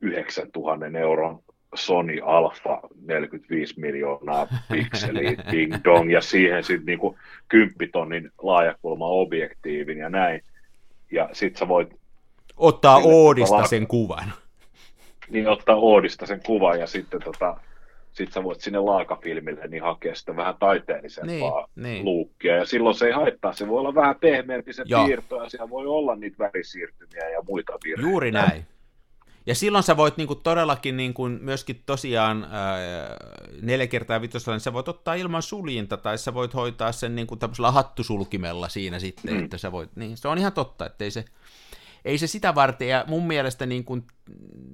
[SPEAKER 3] 9000 euron Sony Alpha 45 miljoonaa pikseliä, ding dong, ja siihen sitten niinku 10 tonnin laajakulma-objektiivin ja näin. Ja sit sä voit...
[SPEAKER 2] Ottaa Oodista la- sen kuvan.
[SPEAKER 3] Niin, ottaa Oodista sen kuvan ja sitten tota, sit sä voit sinne laakafilmille niin hakea sitä vähän taiteellisempaa niin, niin. luukkia. Ja silloin se ei haittaa, se voi olla vähän pehmeämpi se Joo. piirto, ja siellä voi olla niitä värisiirtymiä ja muita virheitä.
[SPEAKER 2] Juuri näin. Ja silloin sä voit niinku todellakin niinku myöskin tosiaan ää, neljä kertaa vitosella, niin sä voit ottaa ilman suljinta, tai sä voit hoitaa sen niinku tämmöisellä hattusulkimella siinä sitten, mm. että sä voit, niin se on ihan totta, että ei se, ei se sitä varten, ja mun mielestä niin kuin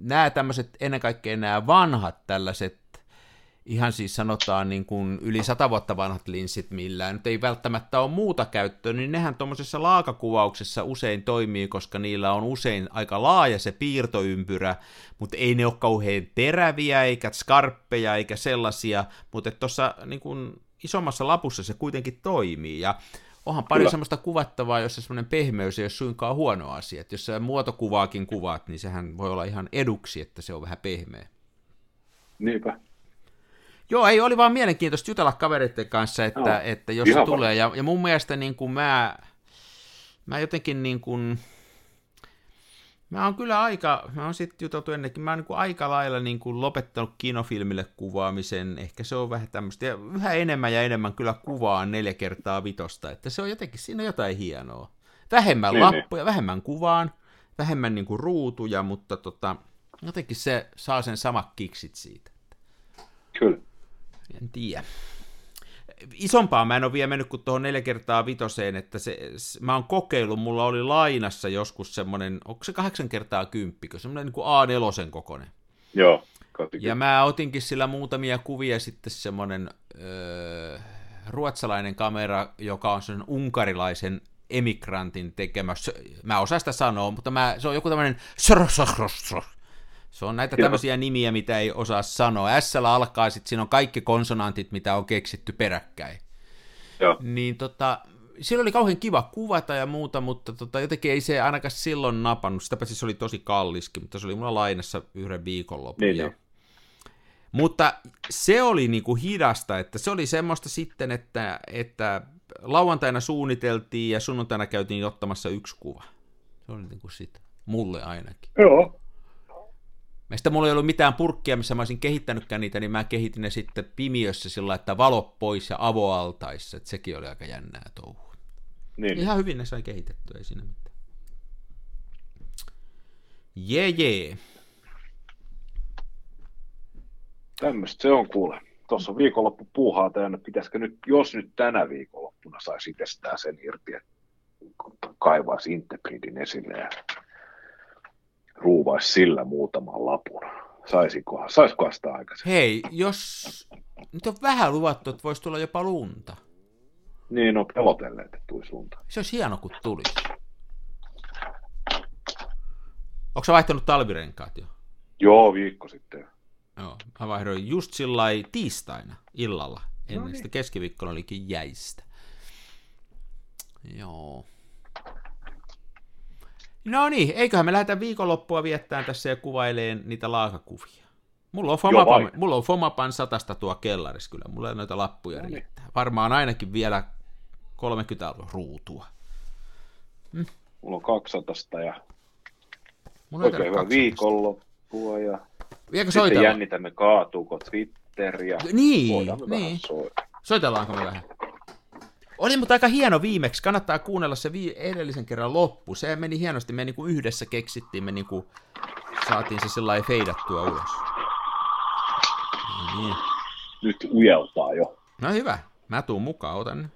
[SPEAKER 2] nämä tämmöiset, ennen kaikkea nämä vanhat tällaiset ihan siis sanotaan niin kuin yli sata vuotta vanhat linssit millään, nyt ei välttämättä ole muuta käyttöä, niin nehän tuommoisessa laakakuvauksessa usein toimii, koska niillä on usein aika laaja se piirtoympyrä, mutta ei ne ole kauhean teräviä, eikä skarppeja, eikä sellaisia, mutta tuossa niin kuin isommassa lapussa se kuitenkin toimii, ja onhan paljon semmoista kuvattavaa, jossa semmoinen pehmeys ei ole suinkaan huono asia, että jos sä muotokuvaakin kuvaat, niin sehän voi olla ihan eduksi, että se on vähän pehmeä.
[SPEAKER 3] Niinpä.
[SPEAKER 2] Joo, ei, oli vaan mielenkiintoista jutella kavereiden kanssa, että, no, että jos se tulee, ja, ja mun mielestä niin kuin mä, mä jotenkin niin kuin, mä oon kyllä aika, mä oon sitten juteltu ennenkin, mä oon niin kuin aika lailla niin kuin lopettanut kinofilmille kuvaamisen, ehkä se on vähän tämmöistä, ja yhä enemmän ja enemmän kyllä kuvaan neljä kertaa vitosta, että se on jotenkin, siinä on jotain hienoa. Vähemmän niin, niin. lappuja, niin. vähemmän kuvaan, vähemmän niin kuin ruutuja, mutta tota, jotenkin se saa sen samat kiksit siitä. En tiedä. Isompaa mä en ole vielä mennyt kuin tuohon neljä kertaa vitoseen, että se, mä oon kokeillut, mulla oli lainassa joskus semmoinen, onko se kahdeksan kertaa kymppikö, semmoinen niin kuin A4 kokonen.
[SPEAKER 3] Joo.
[SPEAKER 2] Ja mä otinkin sillä muutamia kuvia sitten semmoinen öö, ruotsalainen kamera, joka on sen unkarilaisen emigrantin tekemä, mä osaan sitä sanoa, mutta mä, se on joku tämmöinen se on näitä tämmöisiä nimiä, mitä ei osaa sanoa. S alkaa, sitten siinä on kaikki konsonantit, mitä on keksitty peräkkäin.
[SPEAKER 3] Joo.
[SPEAKER 2] Niin tota, siellä oli kauhean kiva kuvata ja muuta, mutta tota, jotenkin ei se ainakaan silloin napannut. Sitäpä siis oli tosi kalliskin, mutta se oli mulla lainassa yhden viikonlopun. Niin, ja... niin. Mutta se oli niinku hidasta, että se oli semmoista sitten, että, että lauantaina suunniteltiin ja sunnuntaina käytiin ottamassa yksi kuva. Se oli niin kuin sitä. Mulle ainakin.
[SPEAKER 3] Joo.
[SPEAKER 2] Ja sitten mulla ei ollut mitään purkkia, missä mä olisin kehittänytkään niitä, niin mä kehitin ne sitten pimiössä sillä että valo pois ja avoaltaissa, että sekin oli aika jännää touhua.
[SPEAKER 3] Niin.
[SPEAKER 2] Ihan hyvin ne sai kehitettyä, ei siinä mitään. Jee, jee.
[SPEAKER 3] Tämmöistä se on kuule. Tuossa on viikonloppu puuhaa täynnä. Pitäisikö nyt, jos nyt tänä viikonloppuna saisi itsestään sen irti, että kaivaisi Integridin esille ja ruuvaisi sillä muutaman lapun. Saisikohan, saisikohan sitä aikaisemmin?
[SPEAKER 2] Hei, jos nyt on vähän luvattu, että voisi tulla jopa lunta.
[SPEAKER 3] Niin, on pelotelleet, että tulisi lunta.
[SPEAKER 2] Se olisi hieno, kun tulisi. Onko vaihtanut talvirenkaat jo?
[SPEAKER 3] Joo, viikko sitten.
[SPEAKER 2] Joo, mä vaihdoin just sillä tiistaina illalla. Ennen
[SPEAKER 3] No niin.
[SPEAKER 2] sitä keskiviikkona olikin jäistä. Joo. No niin, eiköhän me lähdetä viikonloppua viettämään tässä ja kuvaileen niitä laakakuvia. Mulla on Fomapan,
[SPEAKER 3] vai.
[SPEAKER 2] mulla on Fomapan satasta tuo kellarissa kyllä, mulla ei noita lappuja
[SPEAKER 3] No niin.
[SPEAKER 2] riittää. Varmaan ainakin vielä 30 ruutua.
[SPEAKER 3] Mulla on 200 ja
[SPEAKER 2] Mulla ei
[SPEAKER 3] oikein hyvä
[SPEAKER 2] 200.
[SPEAKER 3] viikonloppua ja
[SPEAKER 2] Viekö
[SPEAKER 3] sitten
[SPEAKER 2] soitella?
[SPEAKER 3] jännitämme kaatuuko Twitter ja
[SPEAKER 2] Niin,
[SPEAKER 3] voidaan me vähän
[SPEAKER 2] niin.
[SPEAKER 3] soittaa.
[SPEAKER 2] Soitellaanko me vähän? Oli mutta aika hieno viimeksi. Kannattaa kuunnella se vi- edellisen kerran loppu. Se meni hienosti. Me niinku yhdessä keksittiin, me niinku saatiin se sillä lailla feidattua ulos. No Niin.
[SPEAKER 3] Nyt ujeltaa jo.
[SPEAKER 2] No hyvä. Mä tuun mukaan, otan.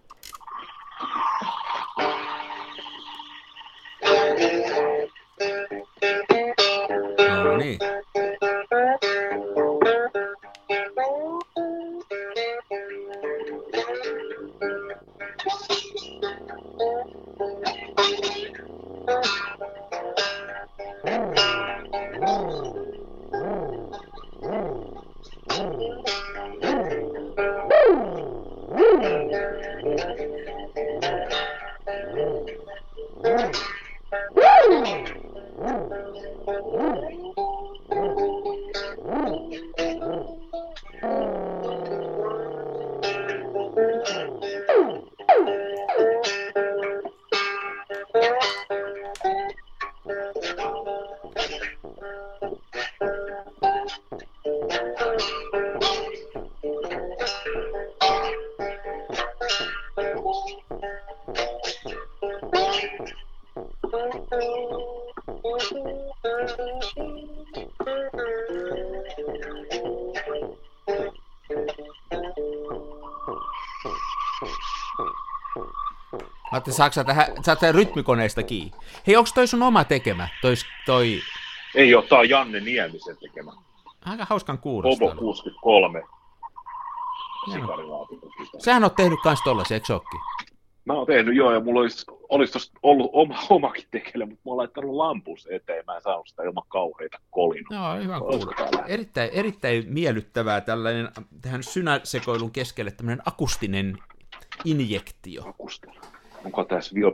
[SPEAKER 2] Saatko sä tähän, saat sä rytmikoneesta kiinni. Hei, onko toi sun oma tekemä? Toi, toi
[SPEAKER 3] Ei ole, tää on Janne Niemisen tekemä.
[SPEAKER 2] aika hauskan
[SPEAKER 3] Bobo
[SPEAKER 2] kuulostaa.
[SPEAKER 3] 63. Sikarilaatikko sitä.
[SPEAKER 2] Sähän on tehnyt kans tollasen, eikö ookin?
[SPEAKER 3] Mä oon tehnyt joo, ja mulla olisi, olisi tossa ollut oma, omakin tekele, mutta mä oon laittanut lampus eteen, mä en saanut sitä ilman kauheita kolinoa.
[SPEAKER 2] Joo, hyvä kuulla. Erittäin, erittäin miellyttävää tällainen tähän synäsekoilun keskelle tämmöinen akustinen injektio.
[SPEAKER 3] Akustella. Onko tässä vielä,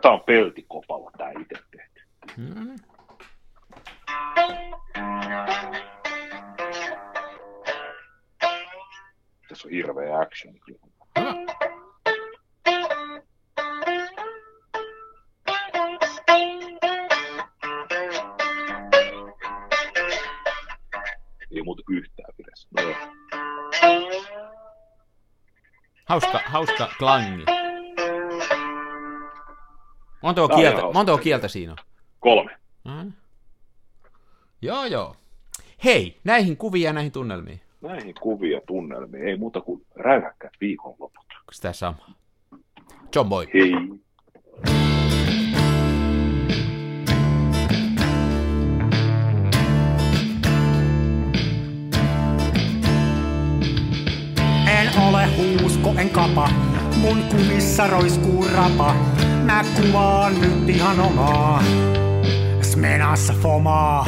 [SPEAKER 3] tää on peltikopalla tää itse tehty.
[SPEAKER 2] Mm.
[SPEAKER 3] Tässä on hirveä action.
[SPEAKER 2] Hyvä.
[SPEAKER 3] Ei muuta yhtään pidessä. No joo.
[SPEAKER 2] Hauska, hauska klangi. Montako kieltä, montako kieltä siinä on?
[SPEAKER 3] Kolme.
[SPEAKER 2] Mm. Joo, joo. Hei, näihin kuviin ja näihin tunnelmiin.
[SPEAKER 3] Näihin kuvia tunnelmiin. Ei muuta kuin räyhäkkäät viikonloput.
[SPEAKER 2] Sitä sama. John Boy.
[SPEAKER 3] Hei.
[SPEAKER 1] En ole huusko, en kapa. Mun kumissa roiskuu rapa. Mä kuvaan nyt ihan omaa. Smenassa fomaa.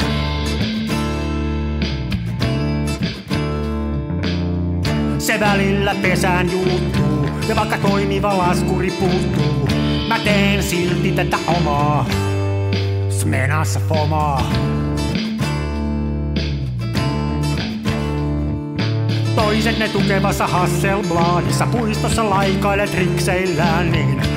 [SPEAKER 1] Se välillä pesään juuttuu. Ja vaikka toimiva laskuri puuttuu. Mä teen silti tätä omaa. Smenassa fomaa. Toiset ne tukevassa Hasselbladissa puistossa laikailet rikseillään, niin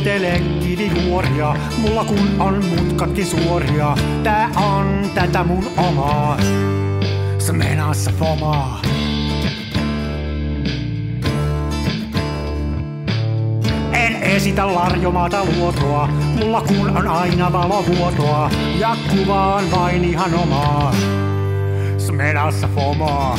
[SPEAKER 1] En siirtele kivijuoria, mulla kun on mutkatkin suoria. Tää on tätä mun omaa, smenassa fomaa. En esitä larjomaata luotoa, mulla kun on aina valovuotoa. Ja kuvaan vain ihan omaa, smenassa fomaa.